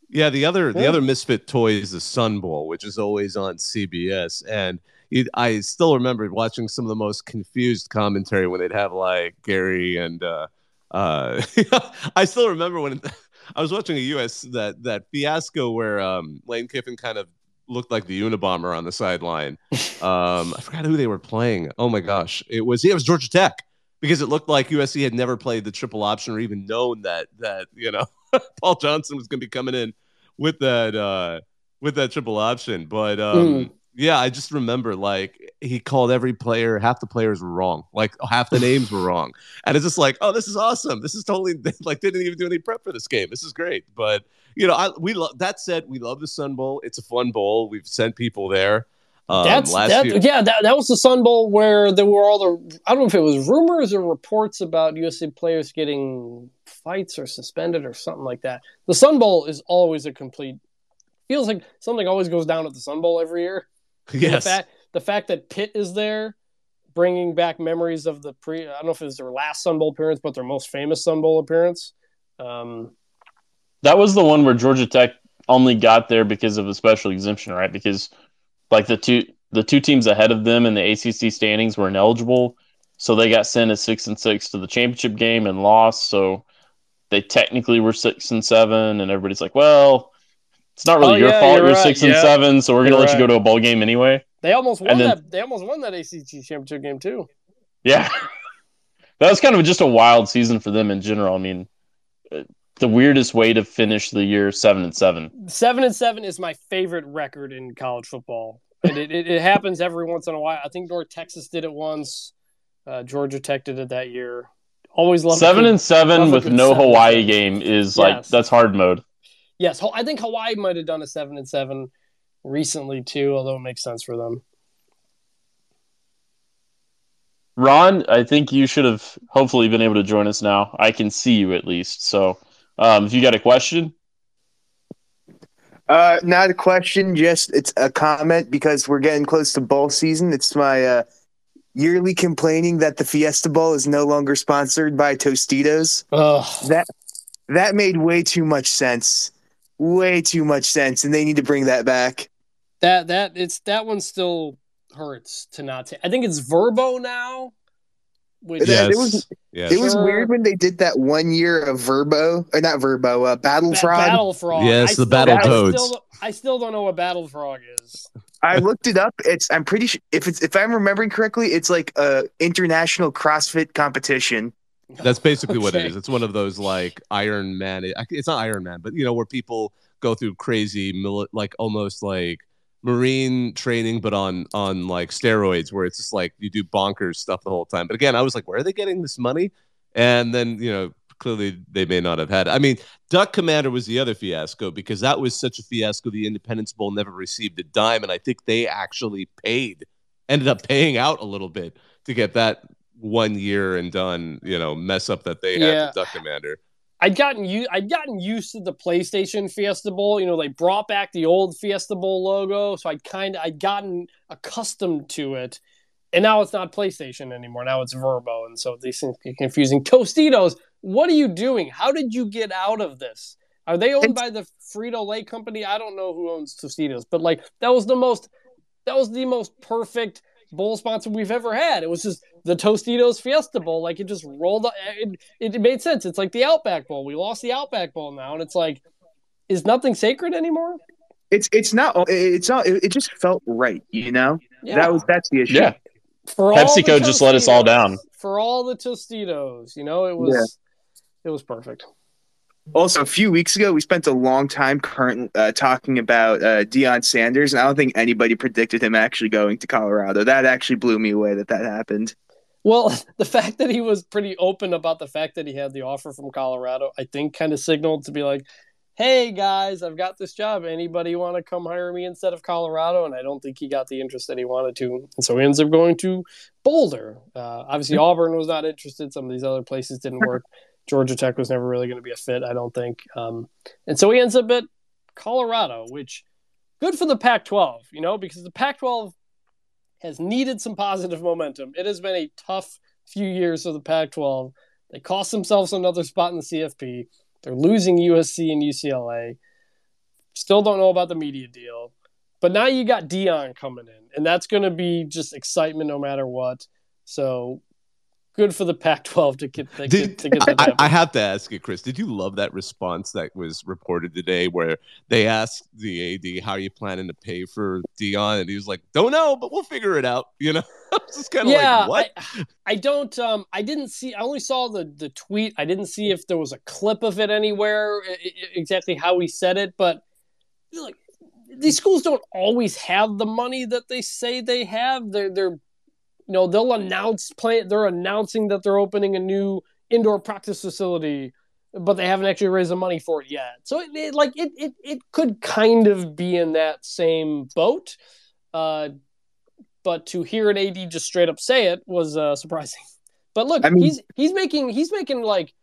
Yeah, the other the other misfit toy is the Sun Bowl, which is always on CBS, and it, I still remember watching some of the most confused commentary when they'd have like Gary and uh, uh, <laughs> I still remember when <laughs> I was watching a US that that fiasco where um, Lane Kiffin kind of looked like the Unabomber on the sideline. <laughs> Um, I forgot who they were playing. Oh my gosh, it was yeah, it was Georgia Tech because it looked like USC had never played the triple option or even known that that you know <laughs> Paul Johnson was going to be coming in with that uh with that triple option. But um Mm. yeah, I just remember like he called every player, half the players were wrong. Like half the names were wrong. And it's just like, oh, this is awesome. This is totally <laughs> like didn't even do any prep for this game. This is great. But you know, I we love that said, we love the Sun Bowl. It's a fun bowl. We've sent people there. Um, That's last that, year. yeah. That, that was the Sun Bowl where there were all the I don't know if it was rumors or reports about USC players getting fights or suspended or something like that. The Sun Bowl is always a complete. Feels like something always goes down at the Sun Bowl every year. <laughs> Yes. The fact the fact that Pitt is there, bringing back memories of the pre. I don't know if it was their last Sun Bowl appearance, but their most famous Sun Bowl appearance. Um, That was the one where Georgia Tech only got there because of a special exemption, right? Because like the two the two teams ahead of them in the ACC standings were ineligible, so they got sent as six and six to the championship game and lost. So they technically were six and seven, and everybody's like, "Well, it's not really Oh, your yeah, fault. you're You're, right. six and Yeah. seven, so we're gonna You're let you go to a bowl game anyway." they almost won And then- that. They almost won that ACC championship game too. Yeah, <laughs> that was kind of just a wild season for them in general. I mean, the weirdest way to finish the year seven and seven. seven and seven is my favorite record in college football, and it, it, it happens every once in a while. I think North Texas did it once. Uh, Georgia Tech did it that year. Always love seven and seven with no seven Hawaii game is like that's hard mode. yes. I think Hawaii might have done a seven and seven recently too, although it makes sense for them. Ron, I think you should have hopefully been able to join us now. I can see you at least. So, um, if you got a question, Uh, not a question, just it's a comment because we're getting close to bowl season. It's my uh, yearly complaining that the Fiesta Bowl is no longer sponsored by Tostitos. Ugh. That that made way too much sense, way too much sense, and they need to bring that back. That that it's that one still hurts to not take. I think it's Vrbo now. Which Yes. it was- yes. It was Sure. weird when they did that one year of Vrbo, or not Vrbo, uh, Battle Ba- Frog. Battle Frog. Yes, I the still- Battle I Still, I still don't know what Battle Frog is. I looked it up. It's I'm pretty sure if it's if I'm remembering correctly, it's like a international CrossFit competition. That's basically what it Okay. is. It's one of those like Iron Man. It's not Iron Man, but you know where people go through crazy, mili- like almost like marine training, but on on like steroids, where it's just like you do bonkers stuff the whole time. But again, I was like, where are they getting this money? And then you know, clearly they may not have had. I mean, Duck Commander was the other fiasco because that was such a fiasco. The Independence Bowl never received a dime, and I think they actually paid, ended up paying out a little bit to get that one year and done, you know, mess up that they had Yeah. with Duck Commander. I'd gotten u- I'd gotten used to the PlayStation Fiesta Bowl. You know, they brought back the old Fiesta Bowl logo, so I'd kind of I'd gotten accustomed to it. And now it's not PlayStation anymore. Now it's Vrbo, and so these things get confusing. Tostitos, what are you doing? How did you get out of this? Are they owned It's- by the Frito Lay company? I don't know who owns Tostitos, but like that was the most that was the most perfect bowl sponsor we've ever had. It was just the Tostitos Fiesta Bowl. Like it just rolled. up- It, it made sense. It's like the Outback Bowl. We lost the Outback Bowl now, and it's like, is nothing sacred anymore? It's it's not it's not it, it just felt right, you know. Yeah. That was that's the issue. Yeah. for PepsiCo just let us all down. For all the Tostitos, you know, it was it was perfect. Also, a few weeks ago, we spent a long time current uh, talking about uh, Deion Sanders, and I don't think anybody predicted him actually going to Colorado. That actually blew me away that that happened. Well, <laughs> the fact that he was pretty open about the fact that he had the offer from Colorado, I think kind of signaled to be like, hey guys, I've got this job. Anybody want to come hire me instead of Colorado? And I don't think he got the interest that he wanted to. And so he ends up going to Boulder. Uh, obviously, Auburn was not interested. Some of these other places didn't work. Georgia Tech was never really going to be a fit, I don't think. Um, and so he ends up at Colorado, which good for the Pac 12, you know, because the Pac 12 has needed some positive momentum. It has been a tough few years for the Pac 12. They cost themselves another spot in the CFP. They're losing USC and UCLA. Still don't know about the media deal. But now you got Deion coming in, and that's going to be just excitement no matter what. So good for the Pac 12 to get, to Did, to get I, I- I have to ask you, Chris. Did you love that response that was reported today, where they asked the AD, "How are you planning to pay for Deion?" and he was like, "Don't know, but we'll figure it out." You know, <laughs> it's just kind of yeah, like, "What?" I, I don't. Um, I didn't see. I only saw the the tweet. I didn't see if there was a clip of it anywhere. i- i- Exactly how he said it, but like these schools don't always have the money that they say they have. They're they're you know they'll announce play. They're announcing that they're opening a new indoor practice facility. But they haven't actually raised the money for it yet, so it, it like it, it it could kind of be in that same boat. Uh, but to hear an AD just straight up say it was uh, surprising. But look, I mean- he's he's making he's making like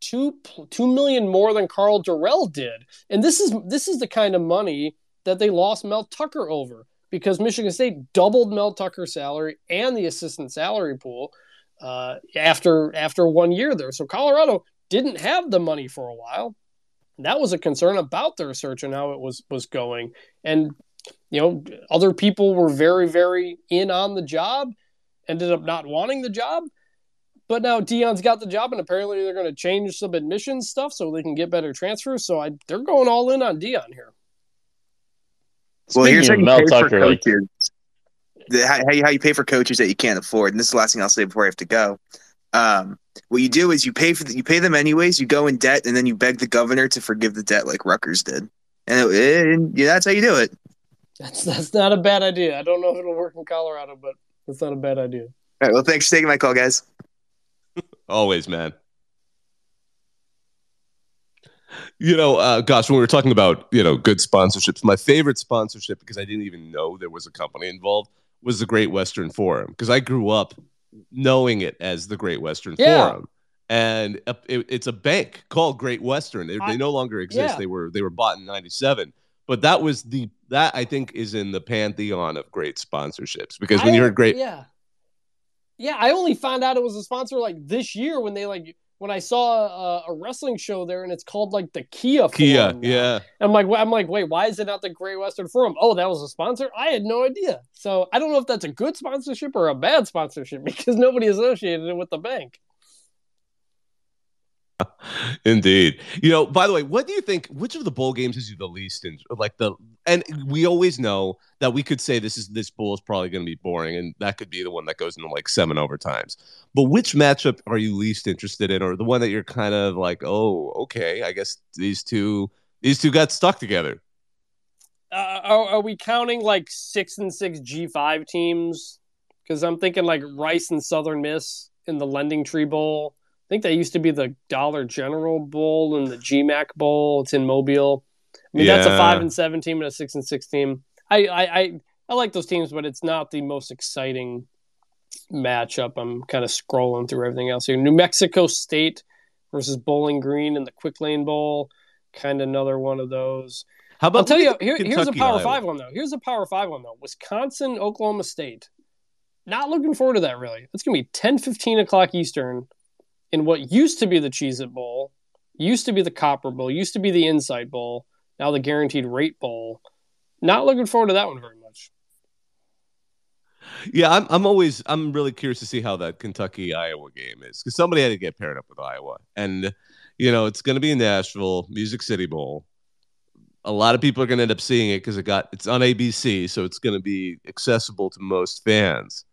two two million more than Karl Dorrell did, and this is this is the kind of money that they lost Mel Tucker over because Michigan State doubled Mel Tucker's salary and the assistant salary pool uh, after after one year there. So Colorado didn't have the money for a while. That was a concern about their search and how it was was going, and you know, other people were very, very in on the job, ended up not wanting the job. But now Deion's got the job, and apparently they're going to change some admissions stuff so they can get better transfers. So I, they're going all in on Deion here. Well, here's how you Mel pay for Tucker, like, coaches. The, how, how you- how you pay for coaches that you can't afford, and this is the last thing I'll say before I have to go. Um, what you do is you pay for the, you pay them anyways. You go in debt, and then you beg the governor to forgive the debt, like Rutgers did, and, it, and yeah, that's how you do it. That's that's not a bad idea. I don't know if it'll work in Colorado, but that's not a bad idea. All right. Well, thanks for taking my call, guys. <laughs> Always, man. You know, uh, gosh, when we were talking about you know good sponsorships, my favorite sponsorship because I didn't even know there was a company involved was the Great Western Forum because I grew up knowing it as the Great Western Yeah. Forum, and it, it's a bank called Great Western. They, I- they no longer exist. yeah. They were they were bought in '97, but that was the that I think is in the pantheon of great sponsorships because when I- you heard Great, yeah, yeah. I only found out it was a sponsor like this year when they like when I saw a, a wrestling show there, and it's called like the Kia. Kia, Forum yeah. I'm like, I'm like, wait, why is it not the Great Western Forum? Oh, that was a sponsor. I had no idea. So I don't know if that's a good sponsorship or a bad sponsorship <laughs> because nobody associated it with the bank. Indeed. You know, by the way, what do you think? Which of the bowl games is you the least in? Like the, and we always know that we could say this is this bowl is probably going to be boring, and that could be the one that goes into like seven overtimes. But which matchup are you least interested in, or the one that you're kind of like, oh, okay, I guess these two these two got stuck together. Uh, are, are we counting like six and six G five teams? Because I'm thinking like Rice and Southern Miss in the Lending Tree Bowl, I think that used to be the Dollar General Bowl and the GMAC Bowl. It's in Mobile. I mean, that's a five and seven team and a six and six team. I, I, I, I like those teams, but it's not the most exciting matchup. I'm kind of scrolling through everything else here. New Mexico State versus Bowling Green in the Quick Lane Bowl. Kind of another one of those. How about I'll tell you, here, here's a Power Iowa. Five one though. Here's a Power Five one though. Wisconsin, Oklahoma State. Not looking forward to that really. It's gonna be 10, 15 o'clock Eastern in what used to be the Cheez It Bowl, used to be the Copper Bowl, used to be the Insight Bowl, now the Guaranteed Rate Bowl. Not looking forward to that one very much. Yeah, I'm. I'm always. I'm really curious to see how that Kentucky Iowa game is because somebody had to get paired up with Iowa, and you know it's going to be in Nashville, Music City Bowl. A lot of people are going to end up seeing it because it got it's on ABC, so it's going to be accessible to most fans.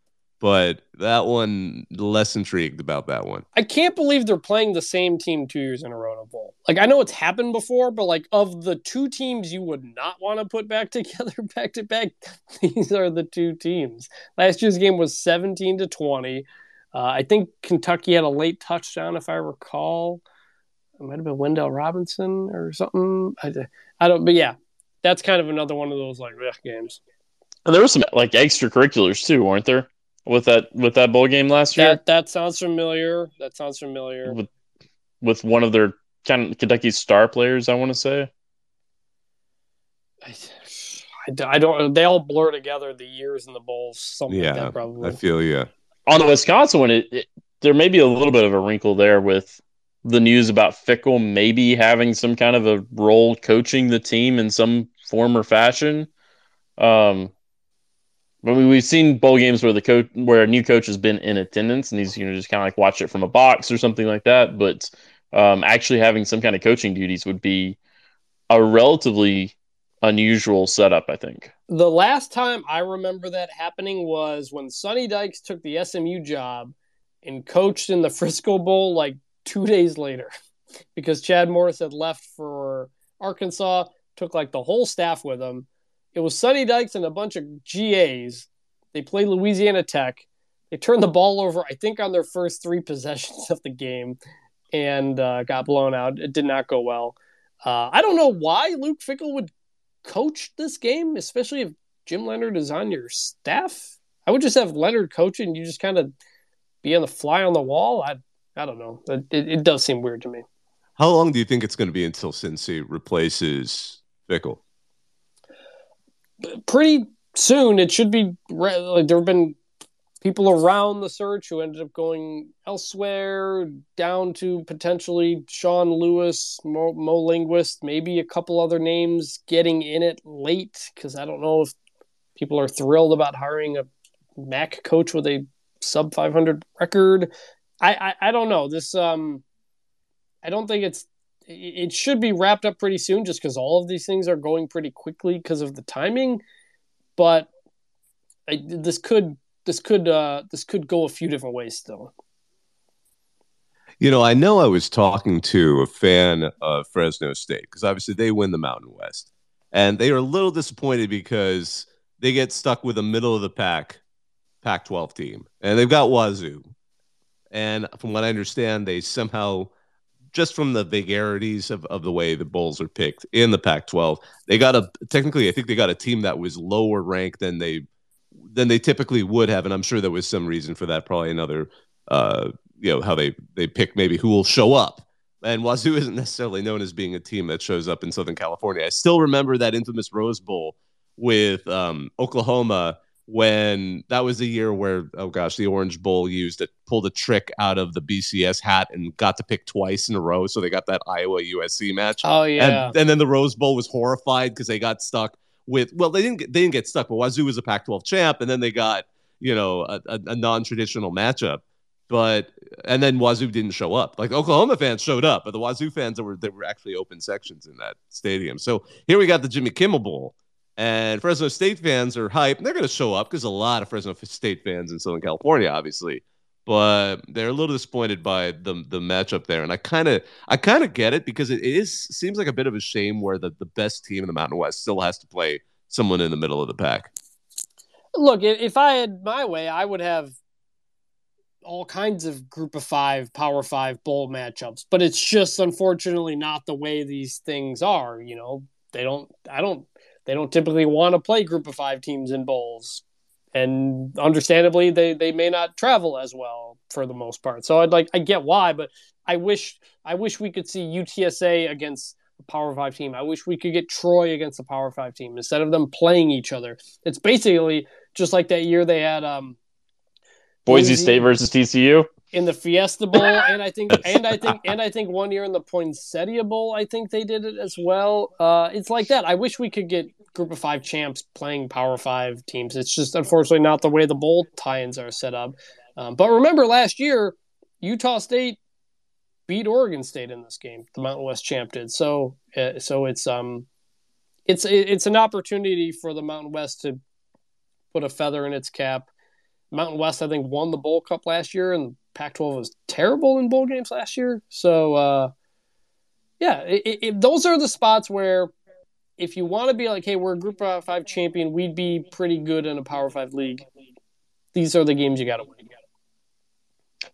But that one, less intrigued about that one. I can't believe they're playing the same team two years in a row in a bowl. Like I know it's happened before, but like of the two teams you would not want to put back <laughs> together back to back, these are the two teams. Last year's game was seventeen to twenty. Uh, I think Kentucky had a late touchdown, if I recall. It might have been Wan'Dale Robinson or something. I, I don't, but yeah, that's kind of another one of those like ugh, games. And there were some like extracurriculars too, weren't there? With that with that bowl game last year, That that sounds familiar. That sounds familiar. with with one of their kind of Kentucky's star players, I want to say. I, I don't. They all blur together. The years and the bowls. Something like Yeah, that probably. I feel yeah. On the Wisconsin one, it, it there may be a little bit of a wrinkle there with the news about Fickell maybe having some kind of a role coaching the team in some form or fashion. Um, I mean, we've seen bowl games where the coach, where a new coach has been in attendance and he's you know just kind of like watch it from a box or something like that. But um, actually having some kind of coaching duties would be a relatively unusual setup, I think. the last time I remember that happening was when Sonny Dykes took the SMU job and coached in the Frisco Bowl like two days later, <laughs> because Chad Morris had left for Arkansas. Took like the whole staff with him. It was Sonny Dykes and a bunch of GAs. They played Louisiana Tech. They turned the ball over, I think, on their first three <laughs> possessions of the game and uh, got blown out. It did not go well. Uh, I don't know why Luke Fickell would coach this game, especially if Jim Leonhard is on your staff. I would just have Leonhard coaching. You just kind of be on the fly on the wall. I I don't know. It, it does seem weird to me. How long do you think it's going to be until Cincy replaces Fickell? Pretty soon it should be like there have been people around the search who ended up going elsewhere down to potentially Sean Lewis, Mo, Mo Linguist, maybe a couple other names getting in it late because I don't know if people are thrilled about hiring a MAC coach with a sub 500 record. I, I, I don't know this. Um, I don't think it's it should be wrapped up pretty soon just because all of these things are going pretty quickly because of the timing. But I, this could this could uh this could go a few different ways still. You know, I know I was talking to a fan of Fresno State because obviously they win the Mountain West, and they are a little disappointed because they get stuck with a middle of the pack Pac 12 team, and they've got Wazoo. And from what I understand, they somehow, just from the vagaries of, of the way the Bulls are picked in the Pac 12, they got a technically, I think they got a team that was lower ranked than they than they typically would have, and I'm sure there was some reason for that. Probably another, uh, you know, how they they pick maybe who will show up. And Wazoo <laughs> isn't necessarily known as being a team that shows up in Southern California. I still remember that infamous Rose Bowl with um, Oklahoma when that was the year where oh gosh the orange bowl used it pulled a trick out of the bcs hat and got to pick twice in a row so they got that iowa usc match. Oh yeah. and, and then the rose bowl was horrified because they got stuck with well they didn't get, they didn't get stuck but wazoo was a pac 12 champ and then they got you know a, a, a non-traditional matchup. But and then wazoo didn't show up. Like oklahoma fans showed up but the wazoo fans there were there were actually open sections in that stadium. So here we got the jimmy kimmel bowl and Fresno State fans are hyped. They're going to show up because a lot of Fresno State fans in Southern California, obviously, but they're a little disappointed by the the matchup there. And I kind of I kind of get it because it is seems like a bit of a shame where the, the best team in the Mountain West still has to play someone in the middle of the pack. look if i had my way i would have all kinds of group of five, power five bowl matchups, but it's just unfortunately not the way these things are. You know, they don't, I don't, they don't typically want to play group of five teams in bowls. And understandably, they, they may not travel as well for the most part. So I'd like, I get why, but I wish, I wish we could see UTSA against a Power Five team. I wish we could get Troy against a Power Five team instead of them playing each other. It's basically just like that year they had, um, Boise State versus TCU in the Fiesta Bowl, <laughs> and I think, and I think, and I think one year in the Poinsettia Bowl, I think they did it as well. Uh, it's like that. I wish we could get Group of Five champs playing Power Five teams. It's just unfortunately not the way the bowl tie-ins are set up. Um, but remember, last year Utah State beat Oregon State in this game. The Mountain West champ did. So, uh, so it's um, it's it's an opportunity for the Mountain West to put a feather in its cap Mountain West, I think, won the Bowl Cup last year, and Pac 12 was terrible in bowl games last year. So, uh, yeah, it, it, those are the spots where if you want to be like, hey, we're a Group Five champion, we'd be pretty good in a Power Five league. These are the games you got to win.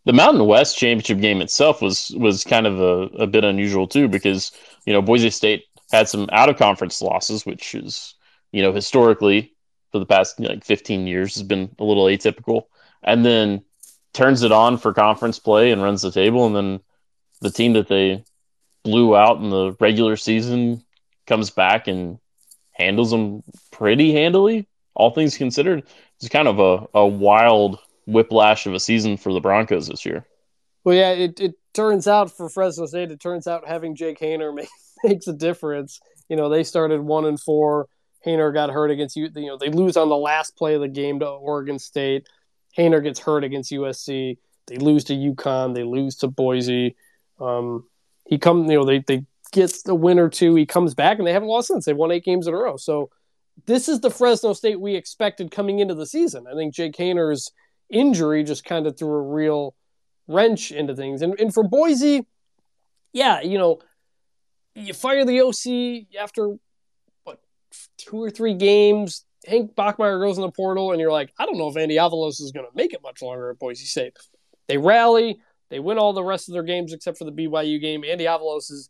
The Mountain West championship game itself was was kind of a, a bit unusual too because you know Boise State had some out of conference losses, which is you know historically for the past like 15 years has been a little atypical. And then turns it on for conference play and runs the table. And then the team that they blew out in the regular season comes back and handles them pretty handily, all things considered. It's kind of a, a wild whiplash of a season for the Broncos this year. Well, yeah, it, it turns out for Fresno State, it turns out having Jake Haener <laughs> makes a difference. You know, they started one and four Haener got hurt against you. You know, they lose on the last play of the game to Oregon State. Haener gets hurt against USC. They lose to UConn. They lose to Boise. Um, he come, you know, they they get the win or two. He comes back and they haven't lost since. They've won eight games in a row. So this is the Fresno State we expected coming into the season. I think Jake Haener's injury just kind of threw a real wrench into things. And and for Boise, yeah, you know, you fire the OC after what two or three games. Hank Bachmeier goes in the portal, and you're like, I don't know if Andy Avalos is going to make it much longer at Boise State. They rally, they win all the rest of their games except for the BYU game. Andy Avalos is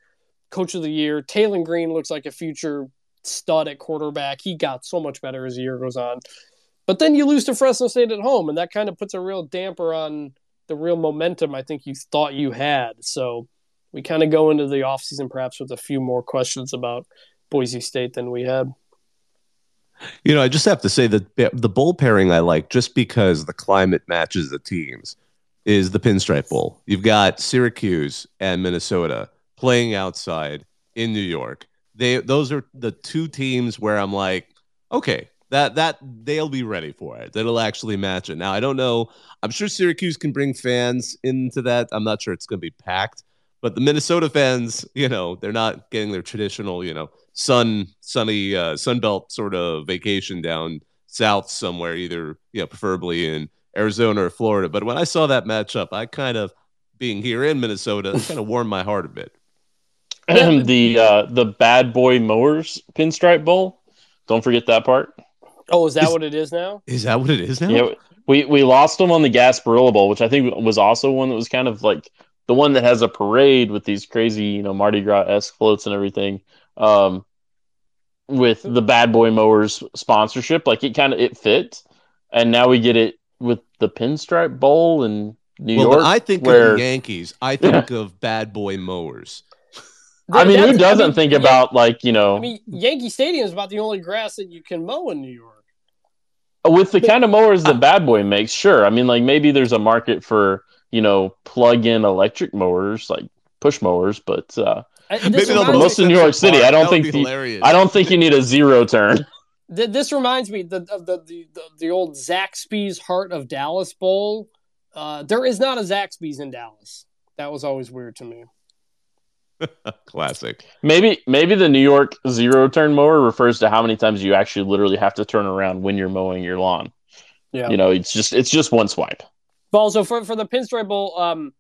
coach of the year. Taylen Green looks like a future stud at quarterback. He got so much better as the year goes on. But then you lose to Fresno State at home, and that kind of puts a real damper on the real momentum I think you thought you had. So we kind of go into the offseason perhaps with a few more questions about Boise State than we had. You know, I just have to say that the bowl pairing I like just because the climate matches the teams is the Pinstripe Bowl. You've got Syracuse and Minnesota playing outside in New York. They those are the two teams where I'm like, okay, that that they'll be ready for it. That'll actually match it. Now I don't know. I'm sure Syracuse can bring fans into that. I'm not sure it's going to be packed, but the Minnesota fans, you know, they're not getting their traditional, you know, sun sunny uh, sunbelt sort of vacation down south somewhere, either you know, preferably in Arizona or Florida. But when I saw that matchup, I kind of being here in Minnesota kind of warmed my heart a bit. <clears throat> the uh, the Bad Boy Mowers Pinstripe Bowl. Don't forget that part. Oh, is that is, what it is now? Is that what it is now? Yeah, we we lost them on the Gasparilla Bowl, which I think was also one that was kind of like the one that has a parade with these crazy, you know, Mardi Gras esque floats and everything. Um, with the Bad Boy Mowers sponsorship, like it kind of it fit, and now we get it with the Pinstripe Bowl in New well, York. I think where... of the Yankees. I think of Bad Boy Mowers. I mean, who doesn't I mean, think about like you know? I mean, Yankee Stadium is about the only grass that you can mow in New York. With the kind of mowers that Bad Boy makes, sure. I mean, like maybe there's a market for you know, plug in electric mowers like push mowers, but uh, maybe for most in New York City, I don't think the, I don't think you need a zero turn. <laughs> This reminds me of the, the, the, the, old Zaxby's Heart of Dallas Bowl. Uh, there is not a Zaxby's in Dallas. That was always weird to me. <laughs> Classic. Maybe maybe the New York zero turn mower refers to how many times you actually literally have to turn around when you're mowing your lawn. Yeah. You know, it's just it's just one swipe. But also for, for the Pinstripe Bowl, um,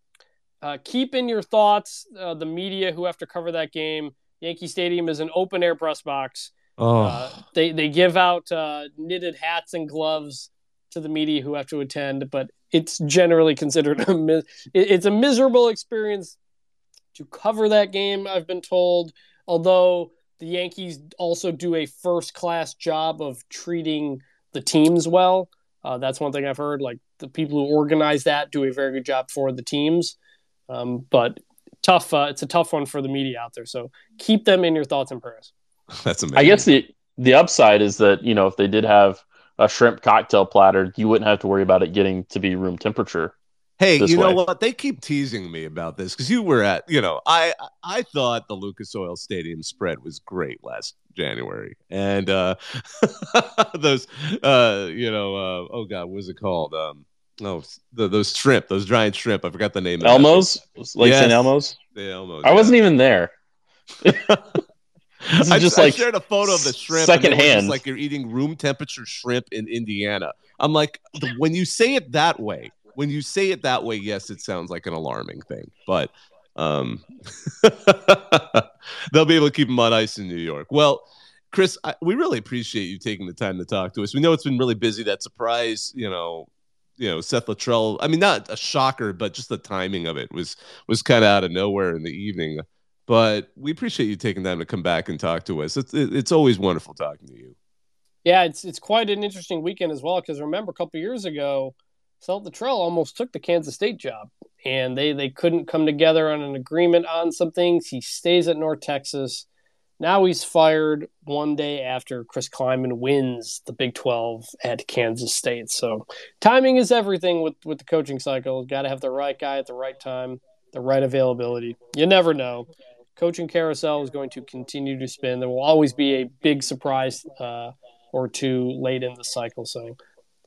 uh, keep in your thoughts uh, the media who have to cover that game. Yankee Stadium is an open air press box. Oh. Uh, they they give out uh, knitted hats and gloves to the media who have to attend, but it's generally considered <laughs> a mis- it's a miserable experience to cover that game. I've been told, although the Yankees also do a first class job of treating the teams well. Uh, that's one thing I've heard. Like the people who organize that do a very good job for the teams. Um, but tough. Uh, it's a tough one for the media out there. So keep them in your thoughts and prayers. <laughs> That's amazing. I guess the the upside is that you know if they did have a shrimp cocktail platter, you wouldn't have to worry about it getting to be room temperature. Hey, this you know way. what? They keep teasing me about this because you were at, you know, I I thought the Lucas Oil Stadium spread was great last January, and uh <laughs> those, uh, you know, uh, oh god, what was it called? Um, oh, the, those shrimp, those giant shrimp. I forgot the name. Elmo's, like Yes. St. Elmo's. The Elmos. I wasn't even there. <laughs> I just I like shared a photo of the shrimp. and they were just secondhand. like you're eating room temperature shrimp in Indiana. I'm like, when you say it that way, when you say it that way, yes, it sounds like an alarming thing, but um, <laughs> they'll be able to keep them on ice in New York. Well, Chris, I, we really appreciate you taking the time to talk to us. We know it's been really busy. That surprise, you know, you know, Seth Littrell. I mean, not a shocker, but just the timing of it was was kind of out of nowhere in the evening. But we appreciate you taking time to come back and talk to us. It's it's always wonderful talking to you. Yeah, it's it's quite an interesting weekend as well because remember a couple years ago, Seth Littrell almost took the Kansas State job, and they they couldn't come together on an agreement on some things. He stays at North Texas. Now he's fired one day after Chris Klieman wins the Big 12 at Kansas State. So timing is everything with with the coaching cycle. Got to have the right guy at the right time, the right availability. You never know. Coaching carousel is going to continue to spin. There will always be a big surprise uh, or two late in the cycle. So,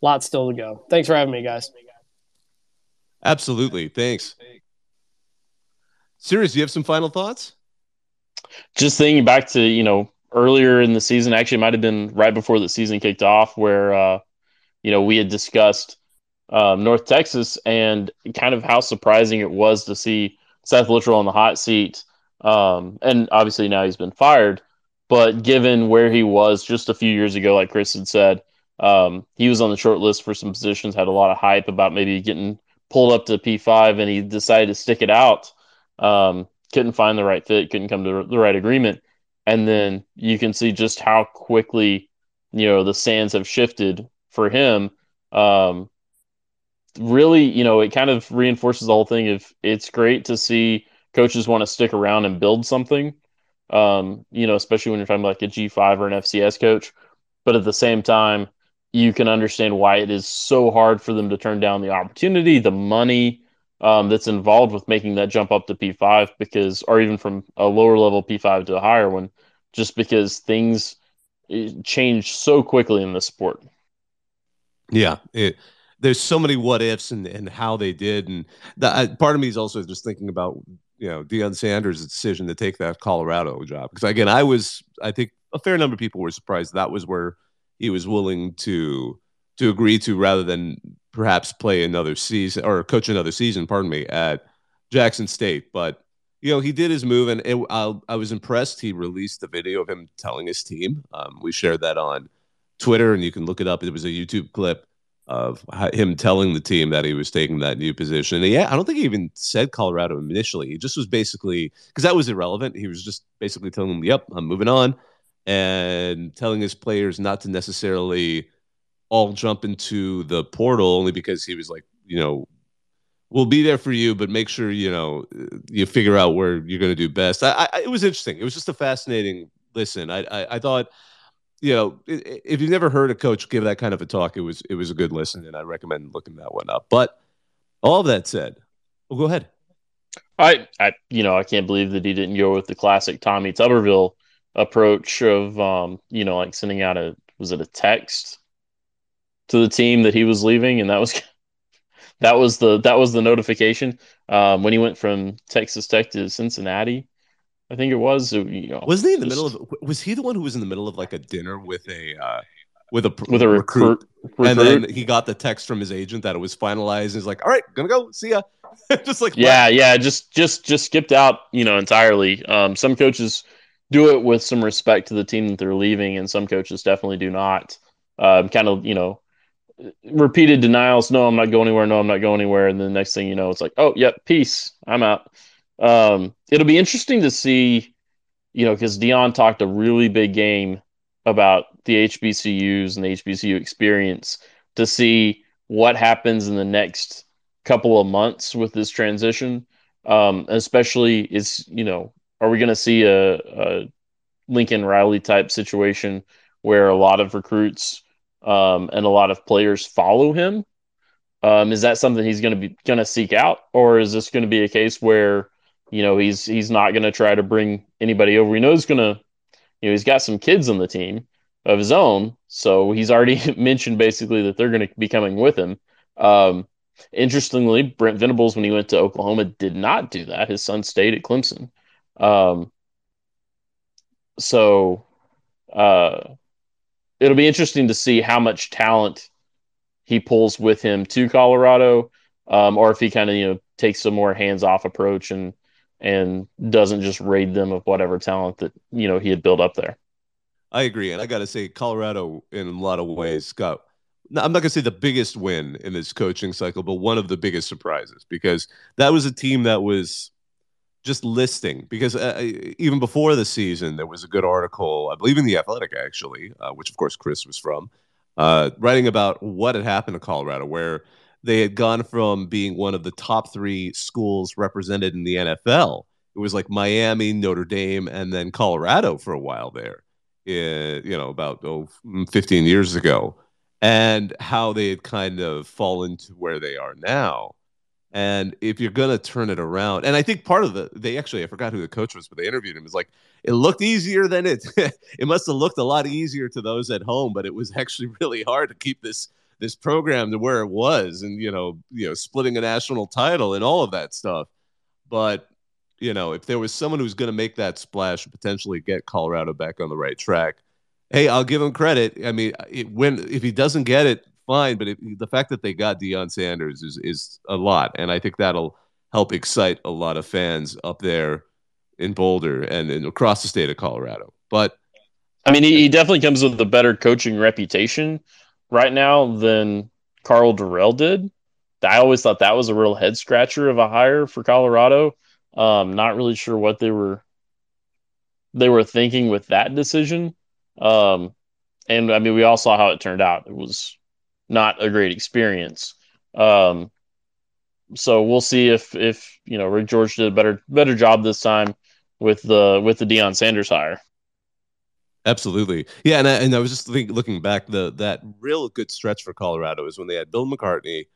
lots still to go. Thanks for having me, guys. Absolutely, thanks. Serious, do you have some final thoughts? Just thinking back to you know earlier in the season actually might have been right before the season kicked off where uh you know we had discussed um, north texas and kind of how surprising it was to see seth littrell on the hot seat. Um and obviously now he's been fired but given where he was just a few years ago like chris had said um he was on the short list for some positions had a lot of hype about maybe getting pulled up to p5 and he decided to stick it out. Um couldn't find the right fit, couldn't come to the right agreement. And then you can see just how quickly, you know, the sands have shifted for him. Um, really, you know, it kind of reinforces the whole thing If it's great to see coaches want to stick around and build something. Um, you know, especially when you're talking about like a G5 or an FCS coach. But at the same time, you can understand why it is so hard for them to turn down the opportunity, the money, um, that's involved with making that jump up to P5 because, or even from a lower level P5 to a higher one, just because things eh, change so quickly in this sport. Yeah, it, there's so many what ifs and, and how they did, and that I, part of me is also just thinking about you know Deion Sanders' decision to take that Colorado job because again, I was I think a fair number of people were surprised that was where he was willing to to agree to rather than perhaps play another season or coach another season, pardon me, at Jackson State, but. You know, he did his move, and it, I, I was impressed. He released the video of him telling his team. Um, we shared that on Twitter, and you can look it up. It was a YouTube clip of him telling the team that he was taking that new position. And yeah, I don't think he even said Colorado initially. He just was basically because that was irrelevant. He was just basically telling them, "Yep, I'm moving on," and telling his players not to necessarily all jump into the portal only because he was like, you know, we'll be there for you, but make sure you know you figure out where you're going to do best. I, I, it was interesting. It was just a fascinating listen. I, I, I thought you know, if you've never heard a coach give that kind of a talk, it was it was a good listen, and I recommend looking that one up. But all that said, well, go ahead. I, I, you know, I can't believe that he didn't go with the classic Tommy Tuberville approach of, um, you know, like sending out a was it a text to the team that he was leaving, and that was <laughs> that was the that was the notification um, when he went from Texas Tech to Cincinnati. I think it was. You know, Wasn't he in the just middle of? Was he the one who was in the middle of like a dinner with a uh, with a with a recruit, recruit. and then he got the text from his agent that it was finalized. He's like, "All right, gonna go. See ya." <laughs> just like yeah, yeah, just just just skipped out, you know, entirely. Um, some coaches do it with some respect to the team that they're leaving, and some coaches definitely do not. Um, kind of, you know, repeated denials. No, I'm not going anywhere. No, I'm not going anywhere. And then the next thing you know, it's like, oh, yep, peace. I'm out. Um, it'll be interesting to see, you know, because Deion talked a really big game about the HBCUs and the HBCU experience to see what happens in the next couple of months with this transition. Um, especially is, you know, are we going to see a, a Lincoln Riley type situation where a lot of recruits um, and a lot of players follow him. Um, is that something he's going to be going to seek out, or is this going to be a case where you know he's he's not going to try to bring anybody over? We know he's going to, you know, he's got some kids on the team of his own, so he's already <laughs> mentioned basically that they're going to be coming with him. Um, interestingly, Brent Venables, when he went to Oklahoma, did not do that. His son stayed at Clemson. Um, so uh, it'll be interesting to see how much talent he pulls with him to Colorado, um, or if he kind of you know takes a more hands off approach and and doesn't just raid them of whatever talent that you know he had built up there. I agree, and I got to say, Colorado in a lot of ways got. I'm not going to say the biggest win in this coaching cycle, but one of the biggest surprises because that was a team that was just listing because uh, even before the season there was a good article i believe in the athletic actually uh, which of course chris was from uh, writing about what had happened to colorado where they had gone from being one of the top three schools represented in the nfl it was like miami notre dame and then colorado for a while there you know about oh, 15 years ago and how they had kind of fallen to where they are now and if you're gonna turn it around, and I think part of the they actually I forgot who the coach was, but they interviewed him. Is like it looked easier than it. <laughs> it must have looked a lot easier to those at home, but it was actually <laughs> really hard to keep this this program to where it was, and you know, you know, splitting a national title and all of that stuff. But you know, if there was someone who's going to make that splash, and potentially get Colorado back on the right track, hey, I'll give him credit. I mean, it, when if he doesn't get it, fine. But it, the fact that they got Deion Sanders is is a lot, and I think that'll help excite a lot of fans up there in Boulder and, and across the state of Colorado. But I mean, he, he definitely comes with a better coaching reputation right now than Karl Dorrell did. I always thought that was a real head scratcher of a hire for Colorado. Um, not really sure what they were they were thinking with that decision. Um, and I mean, we all saw how it turned out. It was not a great experience. Um, so we'll see if if you know Rick George did a better better job this time with the with the Deion Sanders hire. Absolutely, yeah, and I, and I was just think, looking back the that real good stretch for Colorado is when they had Bill McCartney,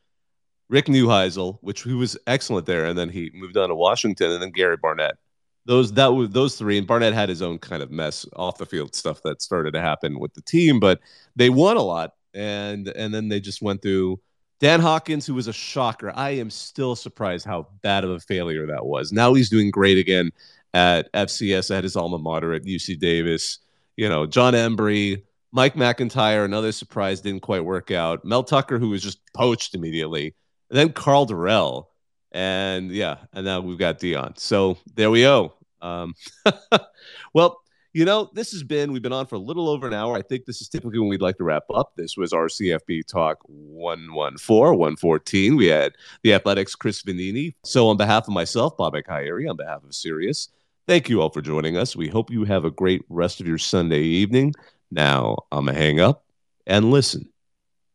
Rick Neuheisel, which he was excellent there, and then he moved on to Washington, and then Gary Barnett. Those that was those three, and Barnett had his own kind of mess off the field stuff that started to happen with the team, but they won a lot and and then they just went through Dan Hawkins, who was a shocker. I am still surprised how bad of a failure that was. Now he's doing great again at FCS at his alma mater at UC Davis. You know, John Embree, Mike McIntyre, another surprise didn't quite work out. Mel Tucker, who was just poached immediately. And then Karl Dorrell. And yeah, and now we've got Deion. So there we go. Um, <laughs> well, you know, this has been, we've been on for a little over an hour. I think this is typically when we'd like to wrap up. This was our CFB Talk 114, 114. We had the Athletic's, Chris Vannini. So, on behalf of myself, Bob Kyrie, on behalf of Sirius, thank you all for joining us. We hope you have a great rest of your Sunday evening. Now, I'm going to hang up and listen.